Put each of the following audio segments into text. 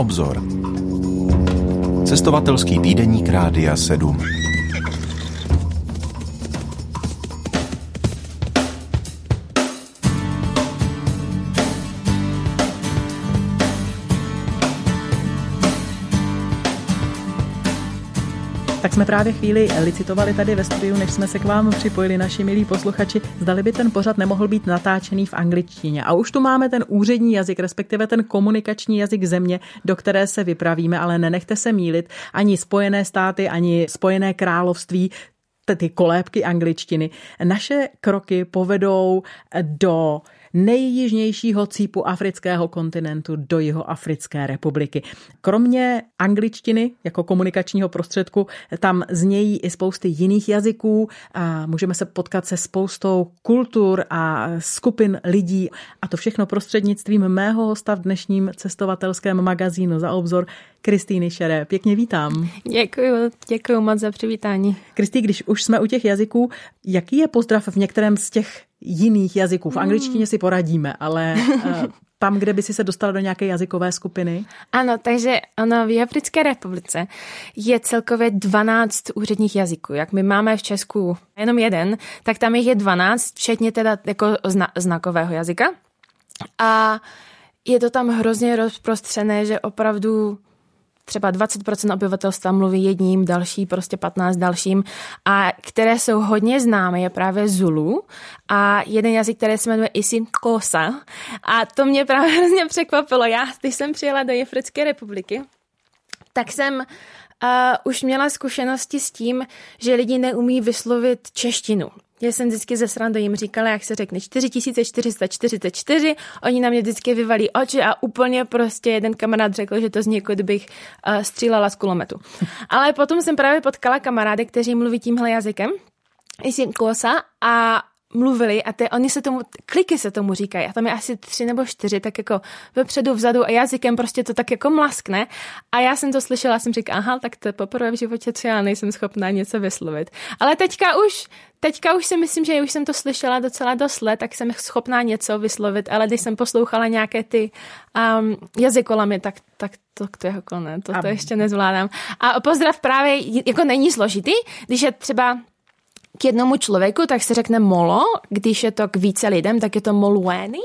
obzor. Cestovatelský týdeník Rádia 7. jsme právě chvíli licitovali tady ve studiu, než jsme se k vám připojili, naši milí posluchači, zdali by ten pořad nemohl být natáčený v angličtině. A už tu máme ten úřední jazyk, respektive ten komunikační jazyk země, do které se vypravíme, ale nenechte se mílit, ani Spojené státy, ani Spojené království ty kolébky angličtiny. Naše kroky povedou do nejjižnějšího cípu afrického kontinentu do jeho Africké republiky. Kromě angličtiny jako komunikačního prostředku tam znějí i spousty jiných jazyků a můžeme se potkat se spoustou kultur a skupin lidí a to všechno prostřednictvím mého hosta v dnešním cestovatelském magazínu za obzor Kristýny Šeré. Pěkně vítám. Děkuji, děkuji moc za přivítání. Kristý, když už jsme u těch jazyků, jaký je pozdrav v některém z těch jiných jazyků? V hmm. angličtině si poradíme, ale eh, tam, kde by si se dostala do nějaké jazykové skupiny? Ano, takže ono v Africké republice je celkově 12 úředních jazyků. Jak my máme v Česku jenom jeden, tak tam jich je 12, včetně teda jako zna- znakového jazyka. A je to tam hrozně rozprostřené, že opravdu třeba 20% obyvatelstva mluví jedním, další prostě 15 dalším. A které jsou hodně známé je právě Zulu. A jeden jazyk, který se jmenuje Kosa. A to mě právě hrozně překvapilo. Já, když jsem přijela do Africké republiky, tak jsem uh, už měla zkušenosti s tím, že lidi neumí vyslovit češtinu. Já jsem vždycky ze srandu jim říkala, jak se řekne 4444, oni na mě vždycky vyvalí oči a úplně prostě jeden kamarád řekl, že to zní jako kdybych uh, střílela z kulometu. Ale potom jsem právě potkala kamarády, kteří mluví tímhle jazykem, jsi kosa a mluvili a ty, oni se tomu, kliky se tomu říkají a tam je asi tři nebo čtyři, tak jako vepředu, vzadu a jazykem prostě to tak jako mlaskne a já jsem to slyšela, jsem říkala, aha, tak to poprvé v životě, co já nejsem schopná něco vyslovit. Ale teďka už, teďka už si myslím, že už jsem to slyšela docela dost let, tak jsem schopná něco vyslovit, ale když jsem poslouchala nějaké ty um, jazykolamy, tak, tak to, to jako ne, to, to ještě nezvládám. A pozdrav právě jako není složitý, když je třeba k jednomu člověku, tak se řekne molo, když je to k více lidem, tak je to molweni.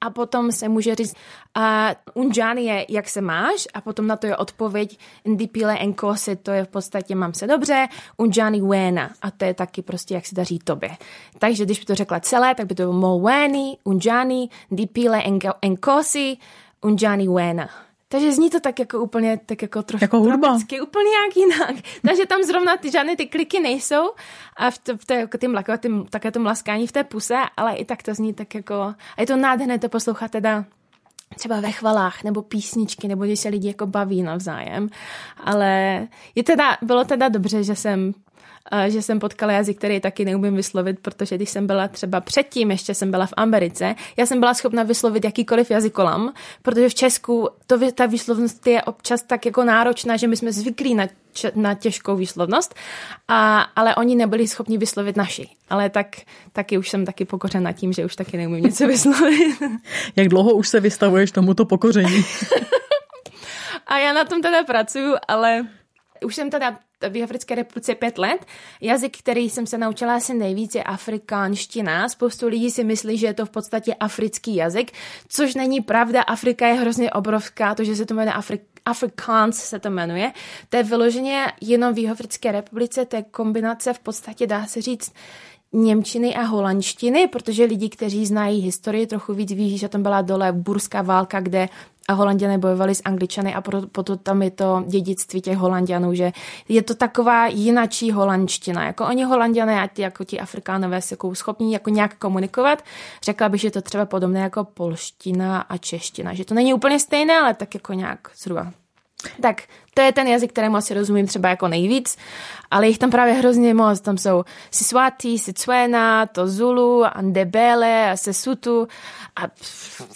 A potom se může říct uh, unjani je, jak se máš? A potom na to je odpověď ndipile enkose, to je v podstatě mám se dobře, unjani wena a to je taky prostě, jak se daří tobě. Takže když by to řekla celé, tak by to bylo molweni, unjani, ndipile enkosi, unjani wena. Takže zní to tak jako úplně, tak jako trošku jako hudba. Tropicky, úplně jak jinak. Takže tam zrovna ty žádné ty kliky nejsou a v, to, v té, jako tím, jako tím, také to mlaskání v té puse, ale i tak to zní tak jako, a je to nádherné to poslouchat teda třeba ve chvalách nebo písničky, nebo když se lidi jako baví navzájem. Ale je teda, bylo teda dobře, že jsem že jsem potkala jazyk, který taky neumím vyslovit, protože když jsem byla třeba předtím, ještě jsem byla v Americe, já jsem byla schopna vyslovit jakýkoliv jazykolam, protože v Česku to, ta výslovnost je občas tak jako náročná, že my jsme zvyklí na, na těžkou výslovnost, a, ale oni nebyli schopni vyslovit naši. Ale tak taky už jsem taky pokořena tím, že už taky neumím něco vyslovit. Jak dlouho už se vystavuješ tomuto pokoření? a já na tom teda pracuju, ale už jsem teda v Africké republice pět let. Jazyk, který jsem se naučila asi nejvíc, je afrikánština. Spoustu lidí si myslí, že je to v podstatě africký jazyk, což není pravda. Afrika je hrozně obrovská, to, že se to jmenuje Afrik Afrikaans se to jmenuje. To je vyloženě jenom v Jihoafrické republice, to je kombinace v podstatě, dá se říct, Němčiny a holandštiny, protože lidi, kteří znají historii, trochu víc ví, že tam byla dole burská válka, kde a holanděné bojovali s angličany a proto tam je to dědictví těch holanděnů, že je to taková jinačí holandština. Jako oni holanděné a ty, jako ti afrikánové jsou schopní jako nějak komunikovat. Řekla bych, že to třeba podobné jako polština a čeština. Že to není úplně stejné, ale tak jako nějak zhruba. Tak to je ten jazyk, kterému asi rozumím třeba jako nejvíc, ale jich tam právě hrozně moc. Tam jsou Siswati, Sicwena, to Zulu, Andebele, Sesutu a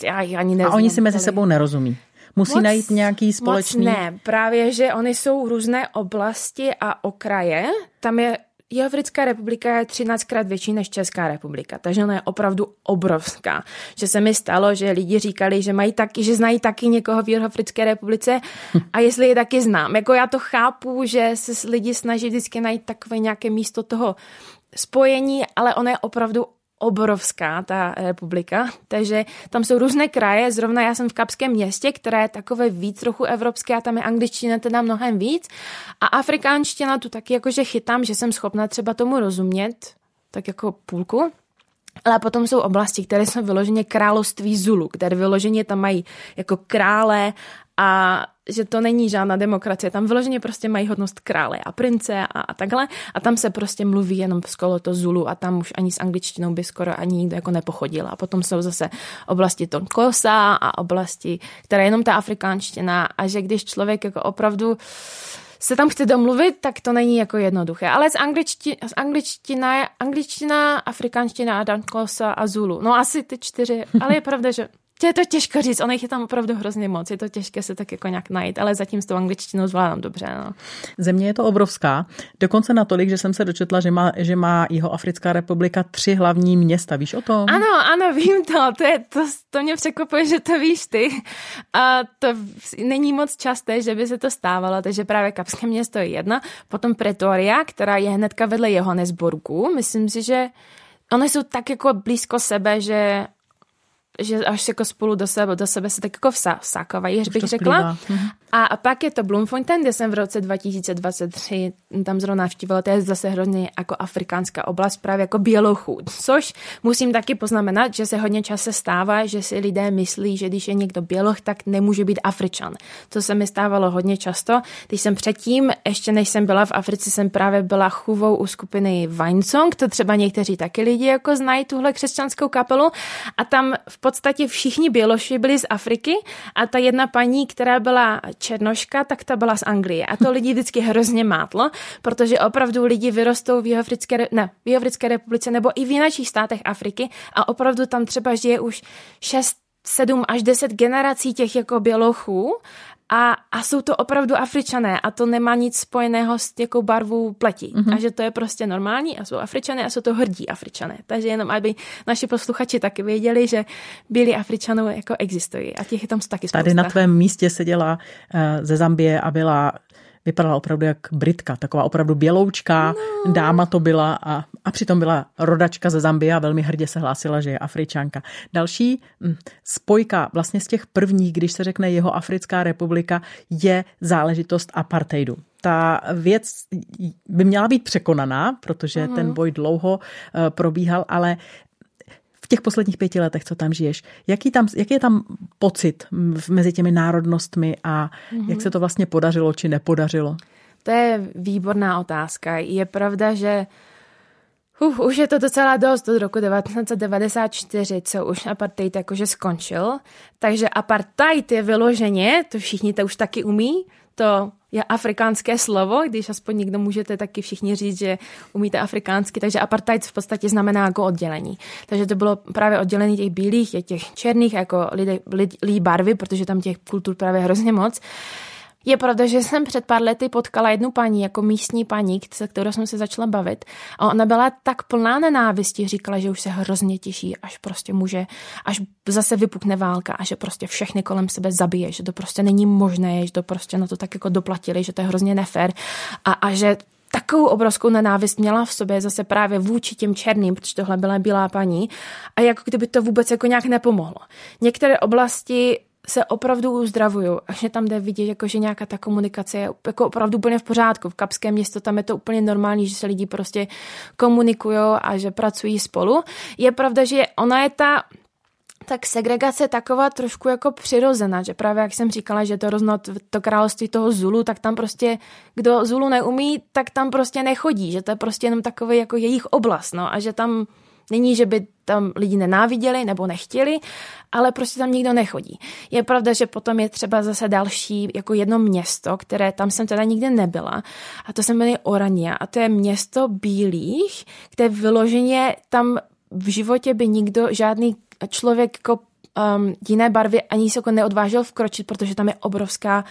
já ani nevím. A oni si mezi sebou nerozumí. Musí moc, najít nějaký společný... Moc ne, právě, že oni jsou různé oblasti a okraje. Tam je Jihoafrická republika je 13krát větší než Česká republika, takže ona je opravdu obrovská. Že se mi stalo, že lidi říkali, že mají taky, že znají taky někoho v Jihoafrické republice a jestli je taky znám. Jako já to chápu, že se lidi snaží vždycky najít takové nějaké místo toho spojení, ale ona je opravdu obrovská, ta republika, takže tam jsou různé kraje, zrovna já jsem v Kapském městě, které je takové víc trochu evropské a tam je angličtina teda mnohem víc. A afrikánština tu taky jakože chytám, že jsem schopna třeba tomu rozumět, tak jako půlku, ale potom jsou oblasti, které jsou vyloženě království Zulu, které vyloženě tam mají jako krále a že to není žádná demokracie, tam vyloženě prostě mají hodnost krále a prince a, a takhle. A tam se prostě mluví jenom skoro to Zulu a tam už ani s angličtinou by skoro ani nikdo jako nepochodil. A potom jsou zase oblasti Tonkosa a oblasti, které je jenom ta afrikánština. A že když člověk jako opravdu se tam chce domluvit, tak to není jako jednoduché. Ale z, angličti, z angličtina, angličtina, afrikánština a dankosa a Zulu. No asi ty čtyři, ale je pravda, že je to těžko říct, ono je tam opravdu hrozně moc, je to těžké se tak jako nějak najít, ale zatím s tou angličtinou zvládám dobře. No. Země je to obrovská, dokonce natolik, že jsem se dočetla, že má, že má jeho Africká republika tři hlavní města, víš o tom? Ano, ano, vím to, to, je, to, to mě překvapuje, že to víš ty. A to není moc časté, že by se to stávalo, takže právě Kapské město je jedna, potom Pretoria, která je hnedka vedle jeho nezborku, myslím si, že Ony jsou tak jako blízko sebe, že že až jako spolu do sebe, do sebe se tak jako vsákovají, až bych řekla. Mhm. A, pak je to Bloemfontein, kde jsem v roce 2023 tam zrovna navštívila, to je zase hrozně jako afrikánská oblast, právě jako bělochů, což musím taky poznamenat, že se hodně často stává, že si lidé myslí, že když je někdo běloch, tak nemůže být Afričan. To se mi stávalo hodně často. Když jsem předtím, ještě než jsem byla v Africe, jsem právě byla chůvou u skupiny Vinesong, to třeba někteří taky lidi jako znají tuhle křesťanskou kapelu a tam v podstatě všichni běloši byli z Afriky a ta jedna paní, která byla černoška, tak ta byla z Anglie. A to lidi vždycky hrozně mátlo, protože opravdu lidi vyrostou v Jihoafrické, ne, v Jihoafrické republice nebo i v jiných státech Afriky a opravdu tam třeba žije už 6 7 až 10 generací těch jako bělochů a, a jsou to opravdu Afričané a to nemá nic spojeného s jakou barvou pleti. Mm-hmm. A že to je prostě normální a jsou Afričané a jsou to hrdí Afričané. Takže jenom, aby naši posluchači taky věděli, že bílí Afričanů jako existují a těch je tam taky spousta. Tady na tvém místě seděla uh, ze Zambie a byla vypadala opravdu jak Britka, taková opravdu běloučká no. dáma to byla a, a přitom byla rodačka ze Zambie a velmi hrdě se hlásila, že je Afričanka. Další hm, spojka vlastně z těch prvních, když se řekne jeho Africká republika, je záležitost apartheidu ta věc by měla být překonaná, protože mm. ten boj dlouho eh, probíhal, ale v těch posledních pěti letech, co tam žiješ, jaký, tam, jaký je tam pocit mezi těmi národnostmi a mm-hmm. jak se to vlastně podařilo či nepodařilo? To je výborná otázka. Je pravda, že Uf, už je to docela dost od roku 1994, co už apartheid jakože skončil. Takže apartheid je vyloženě, to všichni to už taky umí, to je afrikánské slovo, když aspoň někdo můžete taky všichni říct, že umíte afrikánsky, takže apartheid v podstatě znamená jako oddělení. Takže to bylo právě oddělení těch bílých, těch černých, jako lidí, lidí barvy, protože tam těch kultur právě hrozně moc. Je pravda, že jsem před pár lety potkala jednu paní, jako místní paní, se kterou jsem se začala bavit. A ona byla tak plná nenávisti, říkala, že už se hrozně těší, až prostě může, až zase vypukne válka a že prostě všechny kolem sebe zabije, že to prostě není možné, že to prostě na to tak jako doplatili, že to je hrozně nefér a, a že takovou obrovskou nenávist měla v sobě zase právě vůči těm černým, protože tohle byla bílá paní a jako kdyby to vůbec jako nějak nepomohlo. Některé oblasti se opravdu uzdravují a že tam jde vidět, jako, že nějaká ta komunikace je jako opravdu úplně v pořádku. V Kapské město tam je to úplně normální, že se lidi prostě komunikují a že pracují spolu. Je pravda, že ona je ta tak segregace taková trošku jako přirozená, že právě jak jsem říkala, že to roznot to království toho Zulu, tak tam prostě, kdo Zulu neumí, tak tam prostě nechodí, že to je prostě jenom takový jako jejich oblast, no a že tam Není, že by tam lidi nenáviděli nebo nechtěli, ale prostě tam nikdo nechodí. Je pravda, že potom je třeba zase další jako jedno město, které tam jsem teda nikdy nebyla a to se jmenuje Orania a to je město bílých, kde vyloženě tam v životě by nikdo, žádný člověk jako um, jiné barvy ani se jako neodvážil vkročit, protože tam je obrovská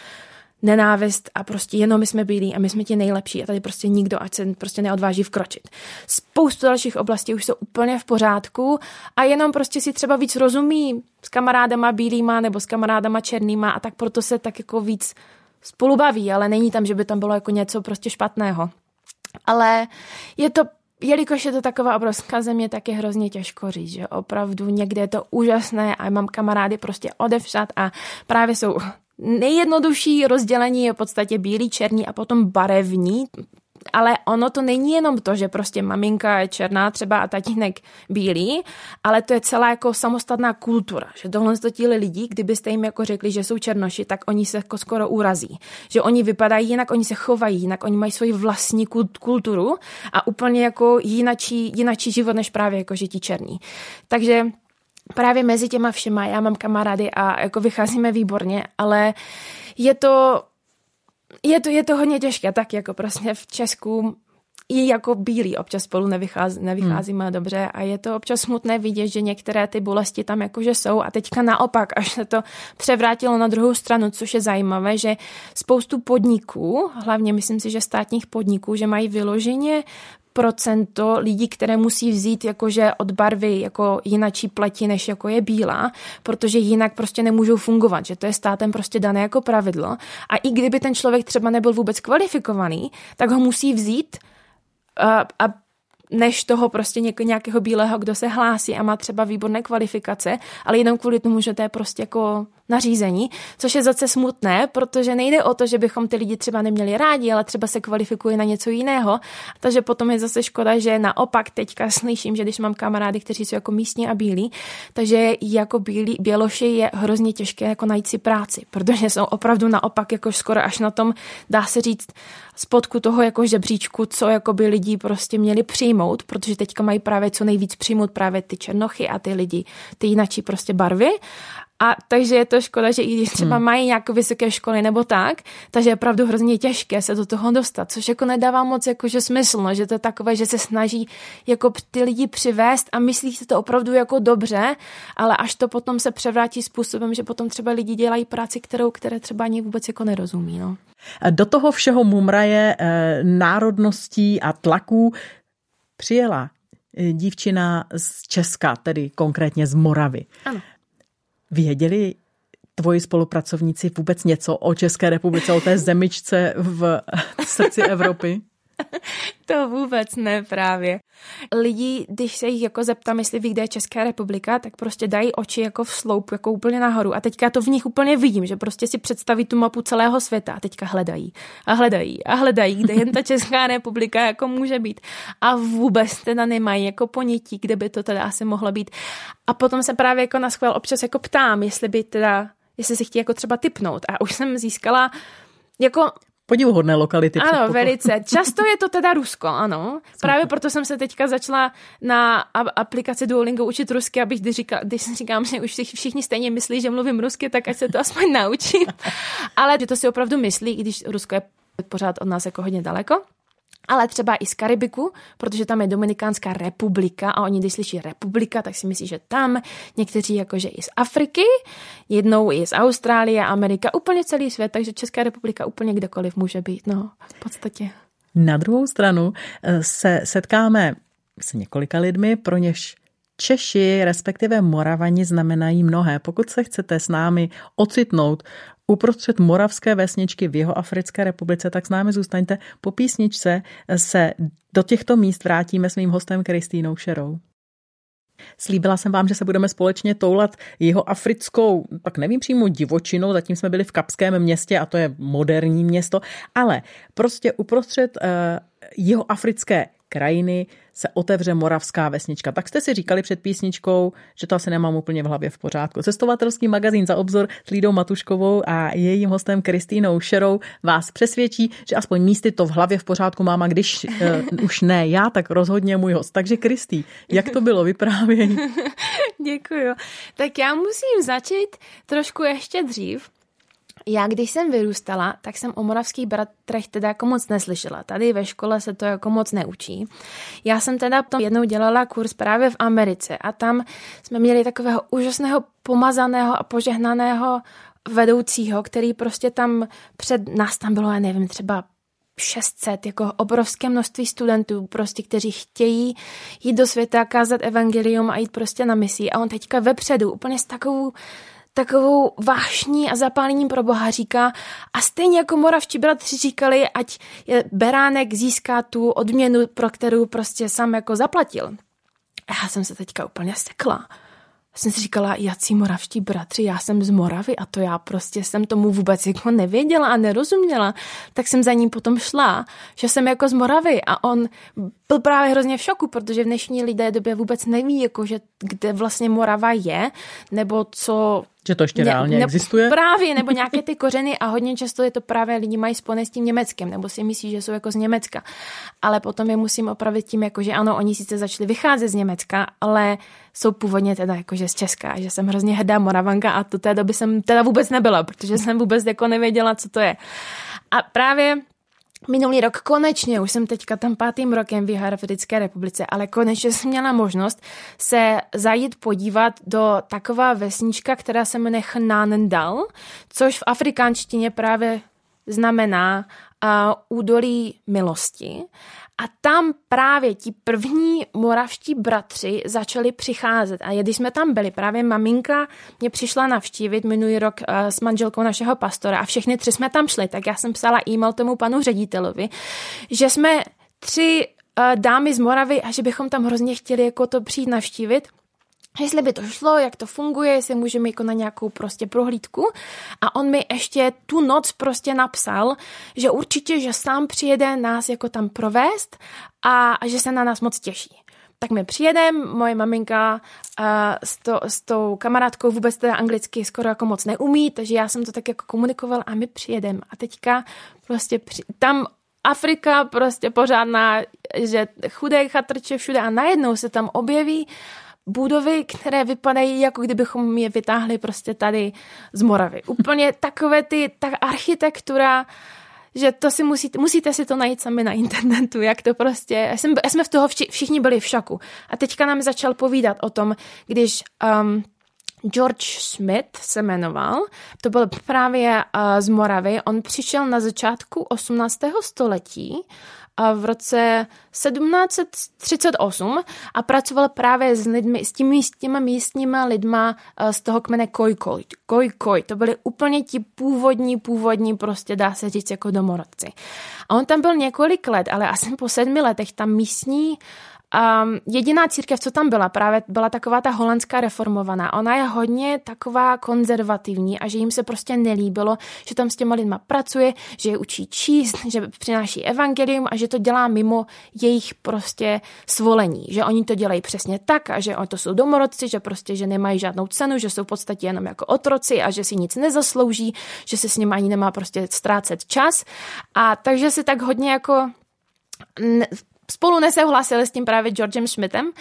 nenávist a prostě jenom my jsme bílí a my jsme ti nejlepší a tady prostě nikdo, ať se prostě neodváží vkročit. Spoustu dalších oblastí už jsou úplně v pořádku a jenom prostě si třeba víc rozumí s kamarádama bílýma nebo s kamarádama černýma a tak proto se tak jako víc spolu baví, ale není tam, že by tam bylo jako něco prostě špatného. Ale je to jelikož je to taková obrovská země, tak je hrozně těžko říct, že opravdu někde je to úžasné a mám kamarády prostě odevšat a právě jsou nejjednodušší rozdělení je v podstatě bílý, černý a potom barevní ale ono to není jenom to, že prostě maminka je černá třeba a tatínek bílý, ale to je celá jako samostatná kultura, že tohle to tíli lidi, kdybyste jim jako řekli, že jsou černoši, tak oni se jako skoro urazí, že oni vypadají jinak, oni se chovají jinak, oni mají svoji vlastní kulturu a úplně jako jinačí, jinačí život než právě jako žití černí. Takže právě mezi těma všema já mám kamarády a jako vycházíme výborně, ale je to je to, je to hodně těžké, tak jako prostě v Česku i jako bílí občas spolu nevychází, nevycházíme hmm. dobře a je to občas smutné vidět, že některé ty bolesti tam jakože jsou a teďka naopak, až se to převrátilo na druhou stranu, což je zajímavé, že spoustu podniků, hlavně myslím si, že státních podniků, že mají vyloženě procento lidí, které musí vzít jakože od barvy jako jinačí pleti, než jako je bílá, protože jinak prostě nemůžou fungovat, že to je státem prostě dané jako pravidlo. A i kdyby ten člověk třeba nebyl vůbec kvalifikovaný, tak ho musí vzít a, a než toho prostě nějakého bílého, kdo se hlásí a má třeba výborné kvalifikace, ale jenom kvůli tomu, že to je prostě jako nařízení, což je zase smutné, protože nejde o to, že bychom ty lidi třeba neměli rádi, ale třeba se kvalifikují na něco jiného. Takže potom je zase škoda, že naopak teďka slyším, že když mám kamarády, kteří jsou jako místní a bílí, takže jako bílí, běloši je hrozně těžké jako najít si práci, protože jsou opravdu naopak jako skoro až na tom, dá se říct, spodku toho jako žebříčku, co jako by lidi prostě měli přijmout, protože teďka mají právě co nejvíc přijmout právě ty černochy a ty lidi, ty jinačí prostě barvy a takže je to škoda, že i když třeba hmm. mají nějaké vysoké školy nebo tak, takže je opravdu hrozně těžké se do toho dostat, což jako nedává moc jakože smysl, no, že to je takové, že se snaží jako ty lidi přivést a myslí si to opravdu jako dobře, ale až to potom se převrátí způsobem, že potom třeba lidi dělají práci, kterou, které třeba ani vůbec jako nerozumí. No. Do toho všeho mumraje e, národností a tlaků přijela eh, dívčina z Česka, tedy konkrétně z Moravy. Ano. Věděli tvoji spolupracovníci vůbec něco o České republice, o té zemičce v srdci Evropy? to vůbec ne právě. Lidi, když se jich jako zeptám, jestli ví, kde je Česká republika, tak prostě dají oči jako v sloup, jako úplně nahoru. A teďka to v nich úplně vidím, že prostě si představí tu mapu celého světa a teďka hledají a hledají a hledají, kde jen ta Česká republika jako může být. A vůbec teda nemají jako ponětí, kde by to teda asi mohlo být. A potom se právě jako na schvál občas jako ptám, jestli by teda, jestli si chtějí jako třeba typnout. A už jsem získala jako podivuhodné lokality. Ano, velice. Často je to teda Rusko, ano. Právě proto jsem se teďka začala na aplikaci Duolingo učit rusky, abych když, říkal, když říkám, že už všichni stejně myslí, že mluvím rusky, tak ať se to aspoň naučím. Ale že to si opravdu myslí, i když Rusko je pořád od nás jako hodně daleko ale třeba i z Karibiku, protože tam je Dominikánská republika a oni, když slyší republika, tak si myslí, že tam někteří jakože i z Afriky, jednou i z Austrálie, Amerika, úplně celý svět, takže Česká republika úplně kdekoliv může být, no, v podstatě. Na druhou stranu eh, se setkáme s několika lidmi, pro něž Češi, respektive Moravani, znamenají mnohé. Pokud se chcete s námi ocitnout uprostřed moravské vesničky v jeho Africké republice, tak s námi zůstaňte. Po písničce se do těchto míst vrátíme s mým hostem Kristýnou Šerou. Slíbila jsem vám, že se budeme společně toulat jeho africkou, tak nevím přímo divočinou, zatím jsme byli v Kapském městě a to je moderní město, ale prostě uprostřed uh, jeho africké krajiny se otevře moravská vesnička. Tak jste si říkali před písničkou, že to asi nemám úplně v hlavě v pořádku. Cestovatelský magazín za obzor s Lídou Matuškovou a jejím hostem Kristýnou Šerou vás přesvědčí, že aspoň místy to v hlavě v pořádku mám a když uh, už ne já, tak rozhodně můj host. Takže Kristý, jak to bylo vyprávění? Děkuju. Tak já musím začít trošku ještě dřív, já když jsem vyrůstala, tak jsem o moravských bratrech teda jako moc neslyšela. Tady ve škole se to jako moc neučí. Já jsem teda tom jednou dělala kurz právě v Americe a tam jsme měli takového úžasného pomazaného a požehnaného vedoucího, který prostě tam před nás tam bylo, já nevím, třeba 600, jako obrovské množství studentů, prostě, kteří chtějí jít do světa, kázat evangelium a jít prostě na misi. A on teďka vepředu, úplně s takovou takovou vášní a zapálením pro Boha říká a stejně jako moravští bratři říkali, ať beránek získá tu odměnu, pro kterou prostě sám jako zaplatil. Já jsem se teďka úplně sekla jsem si říkala, jací moravští bratři, já jsem z Moravy a to já prostě jsem tomu vůbec jako nevěděla a nerozuměla. Tak jsem za ním potom šla, že jsem jako z Moravy a on byl právě hrozně v šoku, protože v dnešní lidé době vůbec neví, jako, že kde vlastně Morava je, nebo co že to ještě ne, reálně ne, existuje? Právě, nebo nějaké ty kořeny a hodně často je to právě lidi mají spojené s tím Německem, nebo si myslí, že jsou jako z Německa. Ale potom je musím opravit tím, jako, že ano, oni sice začali vycházet z Německa, ale jsou původně teda jakože z Česka, že jsem hrozně hrdá Moravanka a do té doby jsem teda vůbec nebyla, protože jsem vůbec jako nevěděla, co to je. A právě Minulý rok konečně, už jsem teďka tam pátým rokem v Jihoafrické republice, ale konečně jsem měla možnost se zajít podívat do taková vesnička, která se jmenuje Hnanendal, což v afrikánštině právě znamená uh, údolí milosti. A tam právě ti první moravští bratři začali přicházet. A když jsme tam byli, právě maminka mě přišla navštívit minulý rok uh, s manželkou našeho pastora a všechny tři jsme tam šli, tak já jsem psala e-mail tomu panu ředitelovi, že jsme tři uh, dámy z Moravy a že bychom tam hrozně chtěli jako to přijít navštívit jestli by to šlo, jak to funguje, jestli můžeme jako na nějakou prostě prohlídku. A on mi ještě tu noc prostě napsal, že určitě, že sám přijede nás jako tam provést a, a že se na nás moc těší. Tak my přijedeme, moje maminka uh, s, to, s tou kamarádkou vůbec teda anglicky skoro jako moc neumí, takže já jsem to tak jako komunikoval a my přijedeme. A teďka prostě při, tam Afrika prostě pořádná, že chudé chatrče všude a najednou se tam objeví budovy, které vypadají, jako kdybychom je vytáhli prostě tady z Moravy. Úplně takové ty, ta architektura, že to si musíte, musíte si to najít sami na internetu, jak to prostě, jsem, jsme v toho vši, všichni byli v šoku. A teďka nám začal povídat o tom, když um, George Smith se jmenoval, to byl právě uh, z Moravy, on přišel na začátku 18. století v roce 1738 a pracoval právě s lidmi, s těmi, s těma místníma lidma eh, z toho kmene Kojkoj. Kojkoj, to byli úplně ti původní, původní, prostě dá se říct jako domorodci. A on tam byl několik let, ale asi po sedmi letech tam místní uh, Um, jediná církev, co tam byla, právě byla taková ta holandská reformovaná. Ona je hodně taková konzervativní a že jim se prostě nelíbilo, že tam s těma lidma pracuje, že je učí číst, že přináší evangelium a že to dělá mimo jejich prostě svolení. Že oni to dělají přesně tak a že oni to jsou domorodci, že prostě, že nemají žádnou cenu, že jsou v podstatě jenom jako otroci a že si nic nezaslouží, že se s nimi ani nemá prostě ztrácet čas. A takže si tak hodně jako spolu nesouhlasili s tím právě Georgem Schmidtem,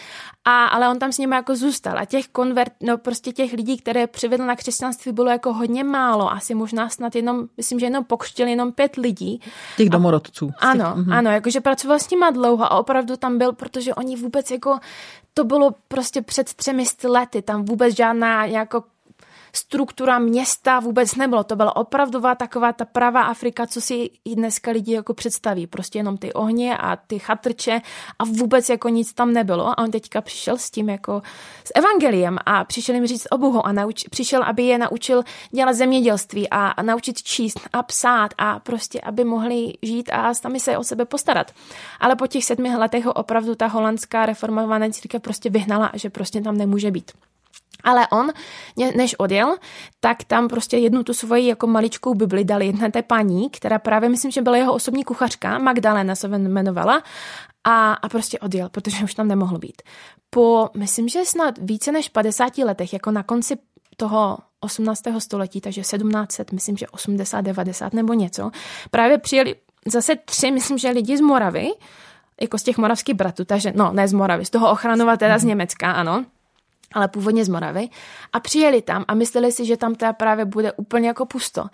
a, ale on tam s nimi jako zůstal. A těch konvert, no prostě těch lidí, které přivedl na křesťanství, bylo jako hodně málo. Asi možná snad jenom, myslím, že jenom pokřtil jenom pět lidí. Těch domorodců. A, ano, těch, ano, jakože pracoval s nima dlouho a opravdu tam byl, protože oni vůbec jako to bylo prostě před třemi lety, tam vůbec žádná jako struktura města vůbec nebylo. To byla opravdová taková ta pravá Afrika, co si i dneska lidi jako představí. Prostě jenom ty ohně a ty chatrče a vůbec jako nic tam nebylo. A on teďka přišel s tím jako s evangeliem a přišel jim říct o Bohu a nauč, přišel, aby je naučil dělat zemědělství a, a naučit číst a psát a prostě, aby mohli žít a sami se o sebe postarat. Ale po těch sedmi letech ho opravdu ta holandská reformovaná církev prostě vyhnala, že prostě tam nemůže být. Ale on, než odjel, tak tam prostě jednu tu svoji jako maličkou Bibli dal jedné té paní, která právě myslím, že byla jeho osobní kuchařka, Magdalena se jmenovala, a, a prostě odjel, protože už tam nemohl být. Po, myslím, že snad více než 50 letech, jako na konci toho 18. století, takže 1700, myslím, že 80, 90 nebo něco, právě přijeli zase tři, myslím, že lidi z Moravy, jako z těch moravských bratů, takže no, ne z Moravy, z toho ochranova teda z Německa, ano, ale původně z Moravy, a přijeli tam a mysleli si, že tam teda právě bude úplně jako pusto.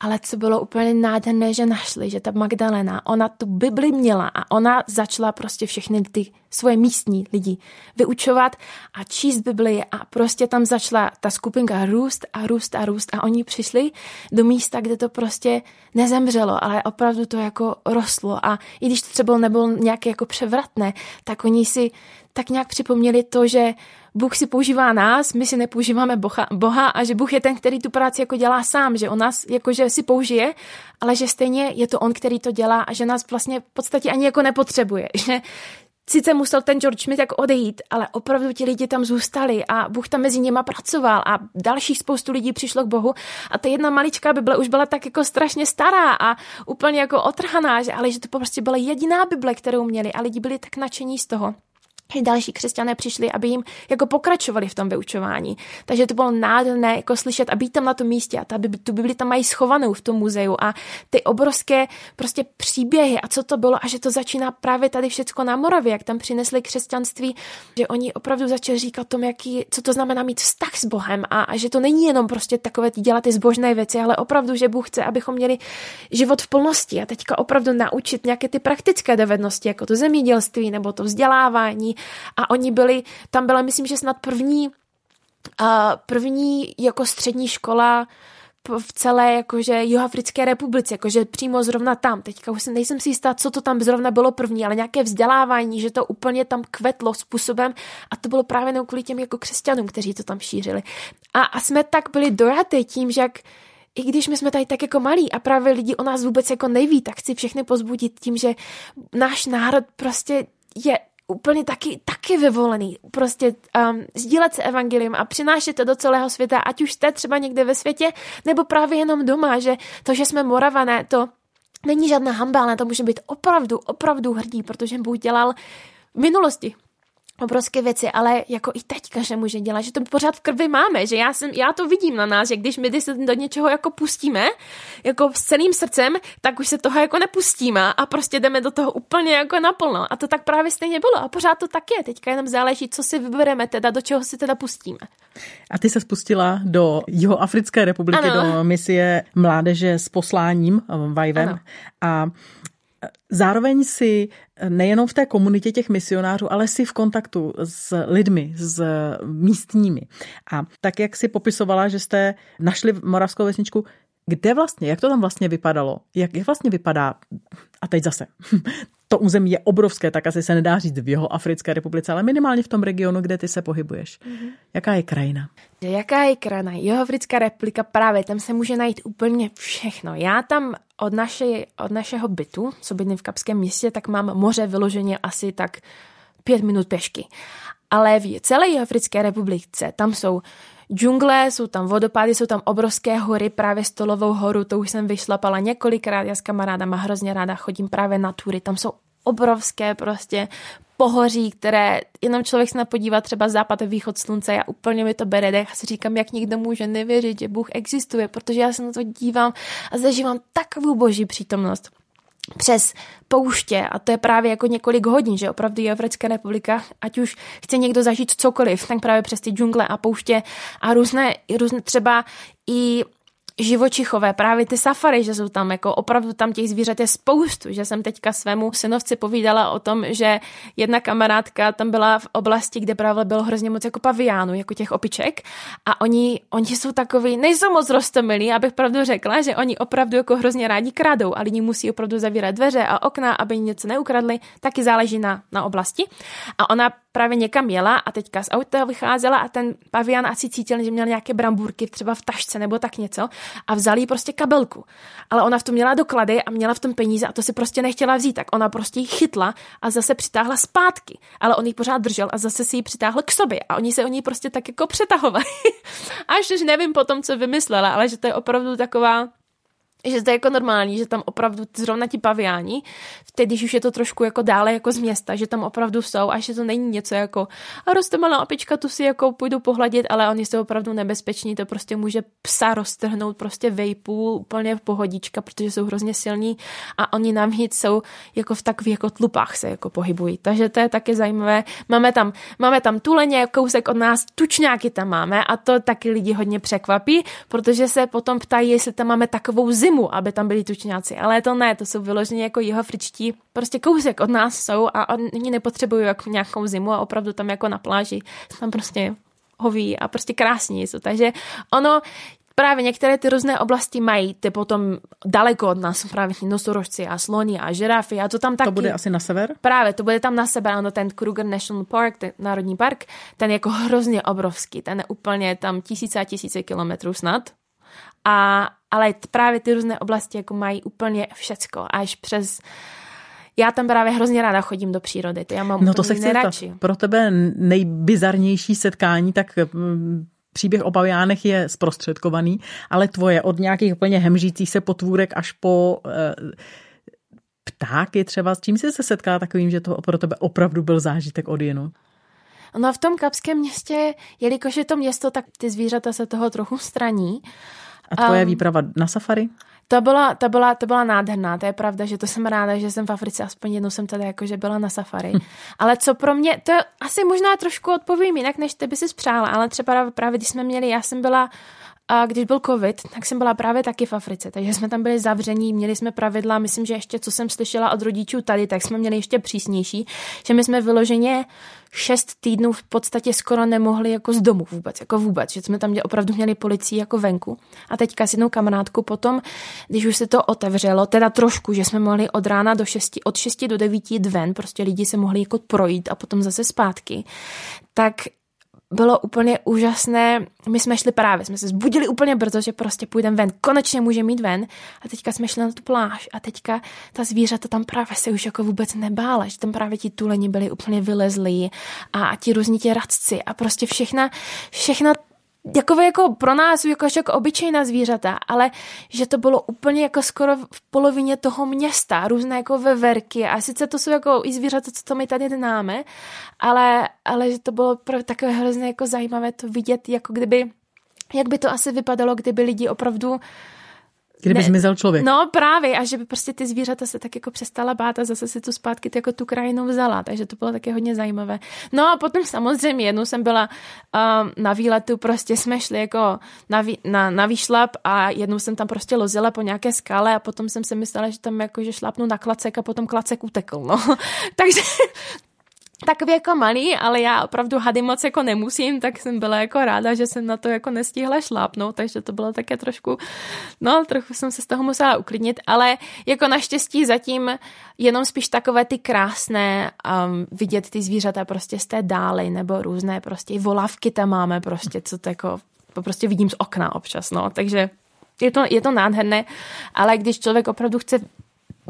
ale co bylo úplně nádherné, že našli, že ta Magdalena, ona tu Bibli měla a ona začala prostě všechny ty svoje místní lidi vyučovat a číst Bibli a prostě tam začala ta skupinka růst a růst a růst a oni přišli do místa, kde to prostě nezemřelo, ale opravdu to jako rostlo a i když to třeba nebylo nějaké jako převratné, tak oni si tak nějak připomněli to, že Bůh si používá nás, my si nepoužíváme Boha, Boha a že Bůh je ten, který tu práci jako dělá sám, že on nás jakože si použije, ale že stejně je to on, který to dělá a že nás vlastně v podstatě ani jako nepotřebuje, že Sice musel ten George Smith jako odejít, ale opravdu ti lidi tam zůstali a Bůh tam mezi nimi pracoval a dalších spoustu lidí přišlo k Bohu a ta jedna maličká Bible už byla tak jako strašně stará a úplně jako otrhaná, že, ale že to prostě byla jediná Bible, kterou měli a lidi byli tak nadšení z toho další křesťané přišli, aby jim jako pokračovali v tom vyučování. Takže to bylo nádherné jako slyšet a být tam na tom místě. A ta, tu Bibli tam mají schovanou v tom muzeu. A ty obrovské prostě příběhy a co to bylo a že to začíná právě tady všecko na Moravě, jak tam přinesli křesťanství, že oni opravdu začali říkat tom, jaký, co to znamená mít vztah s Bohem. A, a že to není jenom prostě takové dělat ty zbožné věci, ale opravdu, že Bůh chce, abychom měli život v plnosti. A teďka opravdu naučit nějaké ty praktické dovednosti, jako to zemědělství nebo to vzdělávání, a oni byli, tam byla myslím, že snad první, uh, první jako střední škola v celé jakože Jihoafrické republice, jakože přímo zrovna tam. Teďka už nejsem si jistá, co to tam zrovna bylo první, ale nějaké vzdělávání, že to úplně tam kvetlo způsobem a to bylo právě jenom kvůli těm jako křesťanům, kteří to tam šířili. A, a jsme tak byli dojaty tím, že jak i když my jsme tady tak jako malí a právě lidi o nás vůbec jako neví, tak chci všechny pozbudit tím, že náš národ prostě je úplně taky, taky vyvolený. Prostě um, sdílet se evangelium a přinášet to do celého světa, ať už jste třeba někde ve světě, nebo právě jenom doma, že to, že jsme moravané, to není žádná hamba, ale to může být opravdu, opravdu hrdý, protože Bůh dělal v minulosti obrovské věci, ale jako i teďka, že může dělat, že to pořád v krvi máme, že já, jsem, já to vidím na nás, že když my se do něčeho jako pustíme, jako s celým srdcem, tak už se toho jako nepustíme a prostě jdeme do toho úplně jako naplno. A to tak právě stejně bylo a pořád to tak je. Teďka jenom záleží, co si vybereme teda, do čeho si teda pustíme. A ty se spustila do Jihoafrické republiky, ano. do misie mládeže s posláním Vajven ano. a Zároveň si nejenom v té komunitě těch misionářů, ale si v kontaktu s lidmi, s místními. A tak, jak si popisovala, že jste našli moravskou vesničku, kde vlastně, jak to tam vlastně vypadalo? Jak, jak vlastně vypadá, a teď zase, to území je obrovské, tak asi se nedá říct v jeho Africké republice, ale minimálně v tom regionu, kde ty se pohybuješ. Mm-hmm. Jaká je krajina? Jaká je krajina? Jeho Africká republika právě, tam se může najít úplně všechno. Já tam od, naše, od našeho bytu, co bydlím v Kapském městě, tak mám moře vyloženě asi tak pět minut pešky. Ale v celé Jihoafrické republice tam jsou džungle, jsou tam vodopády, jsou tam obrovské hory, právě Stolovou horu, to už jsem vyšlapala několikrát, já s kamarádama hrozně ráda chodím právě na tury, tam jsou obrovské prostě pohoří, které jenom člověk se napodívá třeba západ a východ slunce a úplně mi to bere dech a si říkám, jak někdo může nevěřit, že Bůh existuje, protože já se na to dívám a zažívám takovou boží přítomnost přes pouště a to je právě jako několik hodin, že opravdu je Evropská republika, ať už chce někdo zažít cokoliv, tak právě přes ty džungle a pouště a různé, různé třeba i živočichové, právě ty safary, že jsou tam jako opravdu tam těch zvířat je spoustu, že jsem teďka svému synovci povídala o tom, že jedna kamarádka tam byla v oblasti, kde právě bylo hrozně moc jako paviánů, jako těch opiček a oni, oni jsou takový, nejsou moc rostomilí, abych pravdu řekla, že oni opravdu jako hrozně rádi kradou a lidi musí opravdu zavírat dveře a okna, aby něco neukradli, taky záleží na, na oblasti. A ona právě někam jela a teďka z auta vycházela a ten pavian asi cítil, že měl nějaké brambůrky třeba v tašce nebo tak něco a vzal jí prostě kabelku. Ale ona v tom měla doklady a měla v tom peníze a to si prostě nechtěla vzít, tak ona prostě ji chytla a zase přitáhla zpátky. Ale on ji pořád držel a zase si ji přitáhl k sobě a oni se o ní prostě tak jako přetahovali. Až už nevím potom, co vymyslela, ale že to je opravdu taková že to je jako normální, že tam opravdu zrovna ti paviáni, vtedy, když už je to trošku jako dále jako z města, že tam opravdu jsou a že to není něco jako a roste malá opička, tu si jako půjdu pohladit, ale oni jsou opravdu nebezpeční, to prostě může psa roztrhnout prostě vejpůl úplně v pohodička, protože jsou hrozně silní a oni navnitř jsou jako v takových jako tlupách se jako pohybují. Takže to je taky zajímavé. Máme tam, máme tam tuleně, kousek od nás, tučňáky tam máme a to taky lidi hodně překvapí, protože se potom ptají, jestli tam máme takovou zimu zimu, aby tam byli tučňáci, ale to ne, to jsou vyloženě jako jihoafričtí, prostě kousek od nás jsou a oni nepotřebují jako nějakou zimu a opravdu tam jako na pláži tam prostě hoví a prostě krásní jsou. Takže ono, právě některé ty různé oblasti mají ty potom daleko od nás, právě nosorožci a sloni a žirafy a to tam taky. To bude asi na sever? Právě, to bude tam na sever, ano, ten Kruger National Park, ten národní park, ten je jako hrozně obrovský, ten je úplně tam tisíce a tisíce kilometrů snad. A, ale právě ty různé oblasti jako mají úplně všecko, až přes já tam právě hrozně ráda chodím do přírody, to já mám No to se chci pro tebe nejbizarnější setkání, tak příběh o pavijánech je zprostředkovaný, ale tvoje od nějakých úplně hemžících se potvůrek až po e, ptáky třeba, s čím jsi se setkala takovým, že to pro tebe opravdu byl zážitek od jinu? No a v tom kapském městě, jelikož je to město, tak ty zvířata se toho trochu straní. A tvoje um, výprava na safari? To byla, to, byla, to byla nádherná, to je pravda, že to jsem ráda, že jsem v Africe, aspoň jednou jsem tady jakože byla na safari. Hm. Ale co pro mě, to asi možná trošku odpovím jinak, než ty by si přála, ale třeba právě když jsme měli, já jsem byla a když byl covid, tak jsem byla právě taky v Africe, takže jsme tam byli zavření, měli jsme pravidla, myslím, že ještě co jsem slyšela od rodičů tady, tak jsme měli ještě přísnější, že my jsme vyloženě šest týdnů v podstatě skoro nemohli jako z domu vůbec, jako vůbec, že jsme tam opravdu měli policii jako venku. A teďka s jednou kamarádkou potom, když už se to otevřelo, teda trošku, že jsme mohli od rána do šesti, od 6 do 9 jít ven, prostě lidi se mohli jako projít a potom zase zpátky, tak bylo úplně úžasné. My jsme šli právě, jsme se zbudili úplně brzo, že prostě půjdeme ven, konečně můžeme mít ven. A teďka jsme šli na tu pláž a teďka ta zvířata tam právě se už jako vůbec nebála, že tam právě ti tuleni byli úplně vylezlí a, ti různí ti radci a prostě všechna, všechna takové jako pro nás jako, jako obyčejná zvířata, ale že to bylo úplně jako skoro v polovině toho města, různé jako veverky. A sice to jsou jako i zvířata, co to my tady známe, ale, ale že to bylo takové hrozně jako zajímavé to vidět, jako kdyby, jak by to asi vypadalo, kdyby lidi opravdu Kdyby ne, zmizel člověk. No právě, a že by prostě ty zvířata se tak jako přestala bát a zase si tu zpátky jako tu krajinu vzala, takže to bylo také hodně zajímavé. No a potom samozřejmě jednou jsem byla um, na výletu, prostě jsme šli jako na, vý, na, na výšlap a jednou jsem tam prostě lozila po nějaké skále a potom jsem si myslela, že tam jako, že šlapnu na klacek a potom klacek utekl, no. takže takový jako malý, ale já opravdu hady moc jako nemusím, tak jsem byla jako ráda, že jsem na to jako nestihla šlápnout, takže to bylo také trošku, no trochu jsem se z toho musela uklidnit, ale jako naštěstí zatím jenom spíš takové ty krásné um, vidět ty zvířata prostě z té dály, nebo různé prostě volavky tam máme prostě, co to jako prostě vidím z okna občas, no, takže je to, je to nádherné, ale když člověk opravdu chce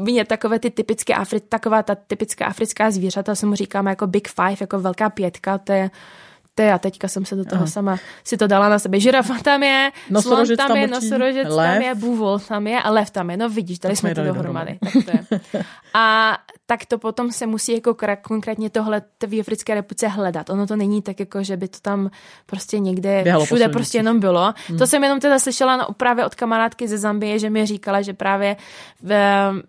vidět takové ty typické Afri, taková ta typická africká zvířata, se mu říkáme jako Big Five, jako velká pětka, to je to je a teďka jsem se do toho Aha. sama si to dala na sebe. Žirafa tam je, slon tam, tam je, nosorožec tam je, bůvol tam je a lev tam je. No vidíš, tady jsme to dohromady. Tak to je. A tak to potom se musí jako konkrétně tohle v Africké republice hledat. Ono to není tak jako, že by to tam prostě někde Běhalo všude prostě jenom bylo. Hmm. To jsem jenom teda slyšela no, právě od kamarádky ze Zambie, že mi říkala, že právě v,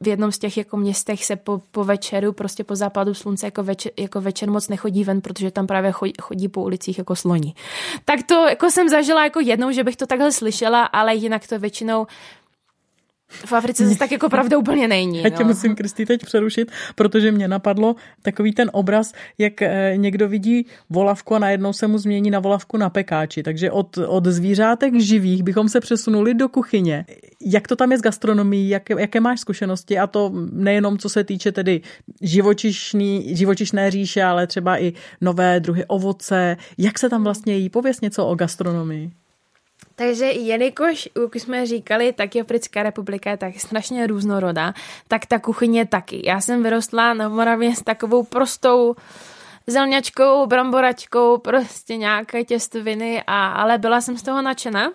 v jednom z těch jako městech se po, po večeru, prostě po západu slunce jako večer, jako večer moc nechodí ven, protože tam právě chodí, chodí po ulicích jako sloni. Tak to jako jsem zažila jako jednou, že bych to takhle slyšela, ale jinak to většinou v Africe zase tak jako pravda úplně není. Já tě no. musím, Kristý, teď přerušit, protože mě napadlo takový ten obraz, jak eh, někdo vidí volavku a najednou se mu změní na volavku na pekáči. Takže od, od zvířátek živých bychom se přesunuli do kuchyně. Jak to tam je s gastronomií, jak, jaké máš zkušenosti a to nejenom co se týče tedy živočišný, živočišné říše, ale třeba i nové druhy ovoce. Jak se tam vlastně jí? Pověz něco o gastronomii. Takže jelikož, jak jsme říkali, tak Africká republika je tak strašně různorodá, tak ta kuchyně taky. Já jsem vyrostla na Moravě s takovou prostou zelňačkou, bramboračkou, prostě nějaké těstoviny, a, ale byla jsem z toho nadšená.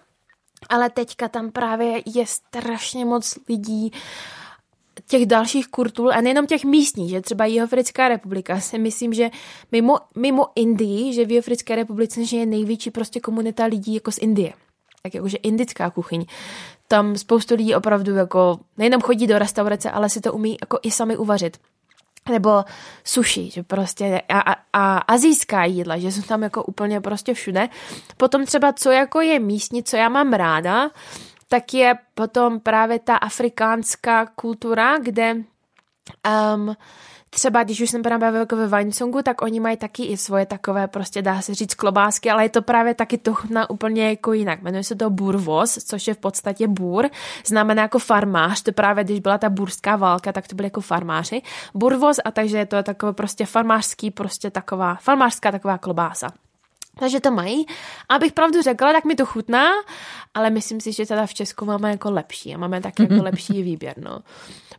Ale teďka tam právě je strašně moc lidí, těch dalších kultur a nejenom těch místních, že třeba Jihoafrická republika si myslím, že mimo, mimo Indii, že v Jihoafrické republice že je největší prostě komunita lidí jako z Indie tak jakože indická kuchyň. Tam spoustu lidí opravdu jako nejenom chodí do restaurace, ale si to umí jako i sami uvařit nebo sushi, že prostě a, a, a azijská jídla, že jsou tam jako úplně prostě všude. Potom třeba co jako je místní, co já mám ráda, tak je potom právě ta afrikánská kultura, kde um, třeba když už jsem právě jako ve Vinesongu, tak oni mají taky i svoje takové, prostě dá se říct klobásky, ale je to právě taky to chutná úplně jako jinak. Jmenuje se to burvos, což je v podstatě bůr, znamená jako farmář, to právě když byla ta burská válka, tak to byly jako farmáři. Burvos a takže je to takové prostě farmářský, prostě taková, farmářská taková klobása. Takže to mají. A abych pravdu řekla, tak mi to chutná, ale myslím si, že teda v Česku máme jako lepší a máme taky jako lepší výběr, no.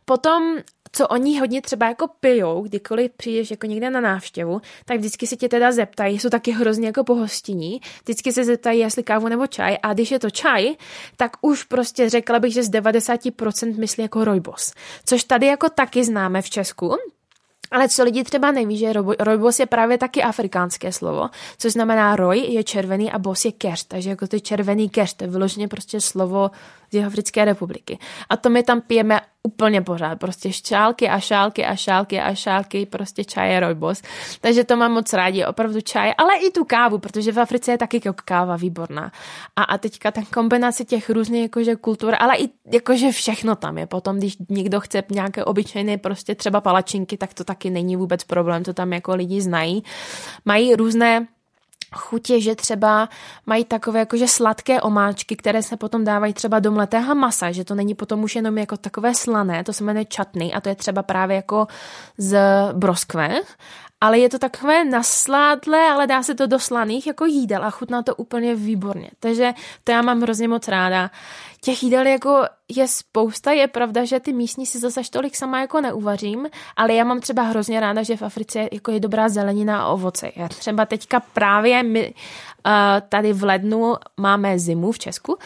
Potom co oni hodně třeba jako pijou, kdykoliv přijdeš jako někde na návštěvu, tak vždycky se tě teda zeptají, jsou taky hrozně jako pohostiní, vždycky se zeptají, jestli kávu nebo čaj a když je to čaj, tak už prostě řekla bych, že z 90% myslí jako rojbos, což tady jako taky známe v Česku, ale co lidi třeba neví, že rojbos je právě taky afrikánské slovo, což znamená roj je červený a bos je keš, takže jako to červený keš, to je vyloženě prostě slovo z Jihoafrické republiky. A to my tam pijeme úplně pořád, prostě šálky a šálky a šálky a šálky, prostě čaje rojbos. Takže to mám moc rádi, opravdu čaj, ale i tu kávu, protože v Africe je taky káva výborná. A, a teďka ta kombinace těch různých jakože kultur, ale i jakože všechno tam je. Potom, když někdo chce nějaké obyčejné prostě třeba palačinky, tak to taky není vůbec problém, to tam jako lidi znají. Mají různé chutě, že třeba mají takové jakože sladké omáčky, které se potom dávají třeba do mletého masa, že to není potom už jenom jako takové slané, to se jmenuje čatny a to je třeba právě jako z broskve ale je to takové nasládlé, ale dá se to do slaných jako jídel a chutná to úplně výborně. Takže to já mám hrozně moc ráda. Těch jídel jako je spousta, je pravda, že ty místní si zase tolik sama jako neuvařím, ale já mám třeba hrozně ráda, že v Africe jako je dobrá zelenina a ovoce. Já třeba teďka právě my, uh, tady v lednu máme zimu v Česku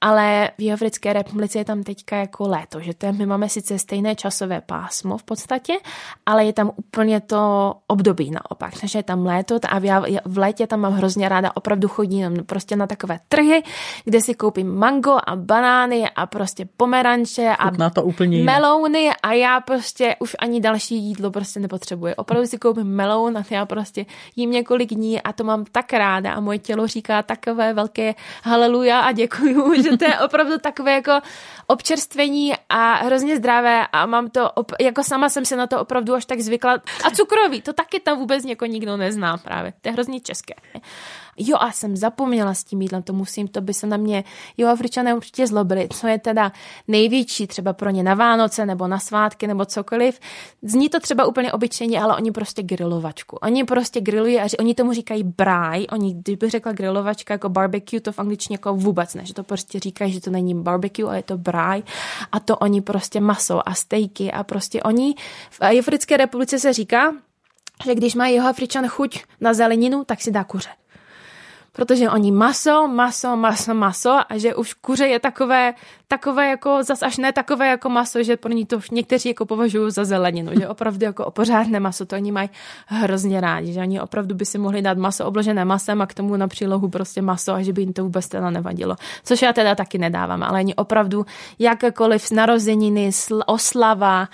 ale v Jihoafrické republice je tam teďka jako léto, že tam my máme sice stejné časové pásmo v podstatě, ale je tam úplně to období naopak, takže je tam léto a v létě tam mám hrozně ráda, opravdu chodím prostě na takové trhy, kde si koupím mango a banány a prostě pomeranče a na to úplně melouny a já prostě už ani další jídlo prostě nepotřebuji. Opravdu si koupím meloun a já prostě jím několik dní a to mám tak ráda a moje tělo říká takové velké haleluja a děkuju, že to je opravdu takové jako občerstvení a hrozně zdravé a mám to, op- jako sama jsem se na to opravdu až tak zvykla. A cukrový, to taky tam vůbec něko nikdo nezná právě. To je hrozně české jo a jsem zapomněla s tím jídlem, to musím, to by se na mě, jo, Afričané určitě zlobili, co je teda největší třeba pro ně na Vánoce nebo na svátky nebo cokoliv. Zní to třeba úplně obyčejně, ale oni prostě grilovačku. Oni prostě grillují a oni tomu říkají braj, oni, kdyby řekla grilovačka jako barbecue, to v angličtině jako vůbec ne, že to prostě říkají, že to není barbecue, ale je to braj a to oni prostě maso a stejky a prostě oni v Africké republice se říká, že když má jeho Afričan chuť na zeleninu, tak si dá kuře protože oni maso, maso, maso, maso a že už kuře je takové, takové jako, zas až ne takové jako maso, že pro ní to někteří jako považují za zeleninu, že opravdu jako pořádné maso, to oni mají hrozně rádi, že oni opravdu by si mohli dát maso obložené masem a k tomu na přílohu prostě maso a že by jim to vůbec teda nevadilo. Což já teda taky nedávám, ale oni opravdu jakékoliv narozeniny, oslava,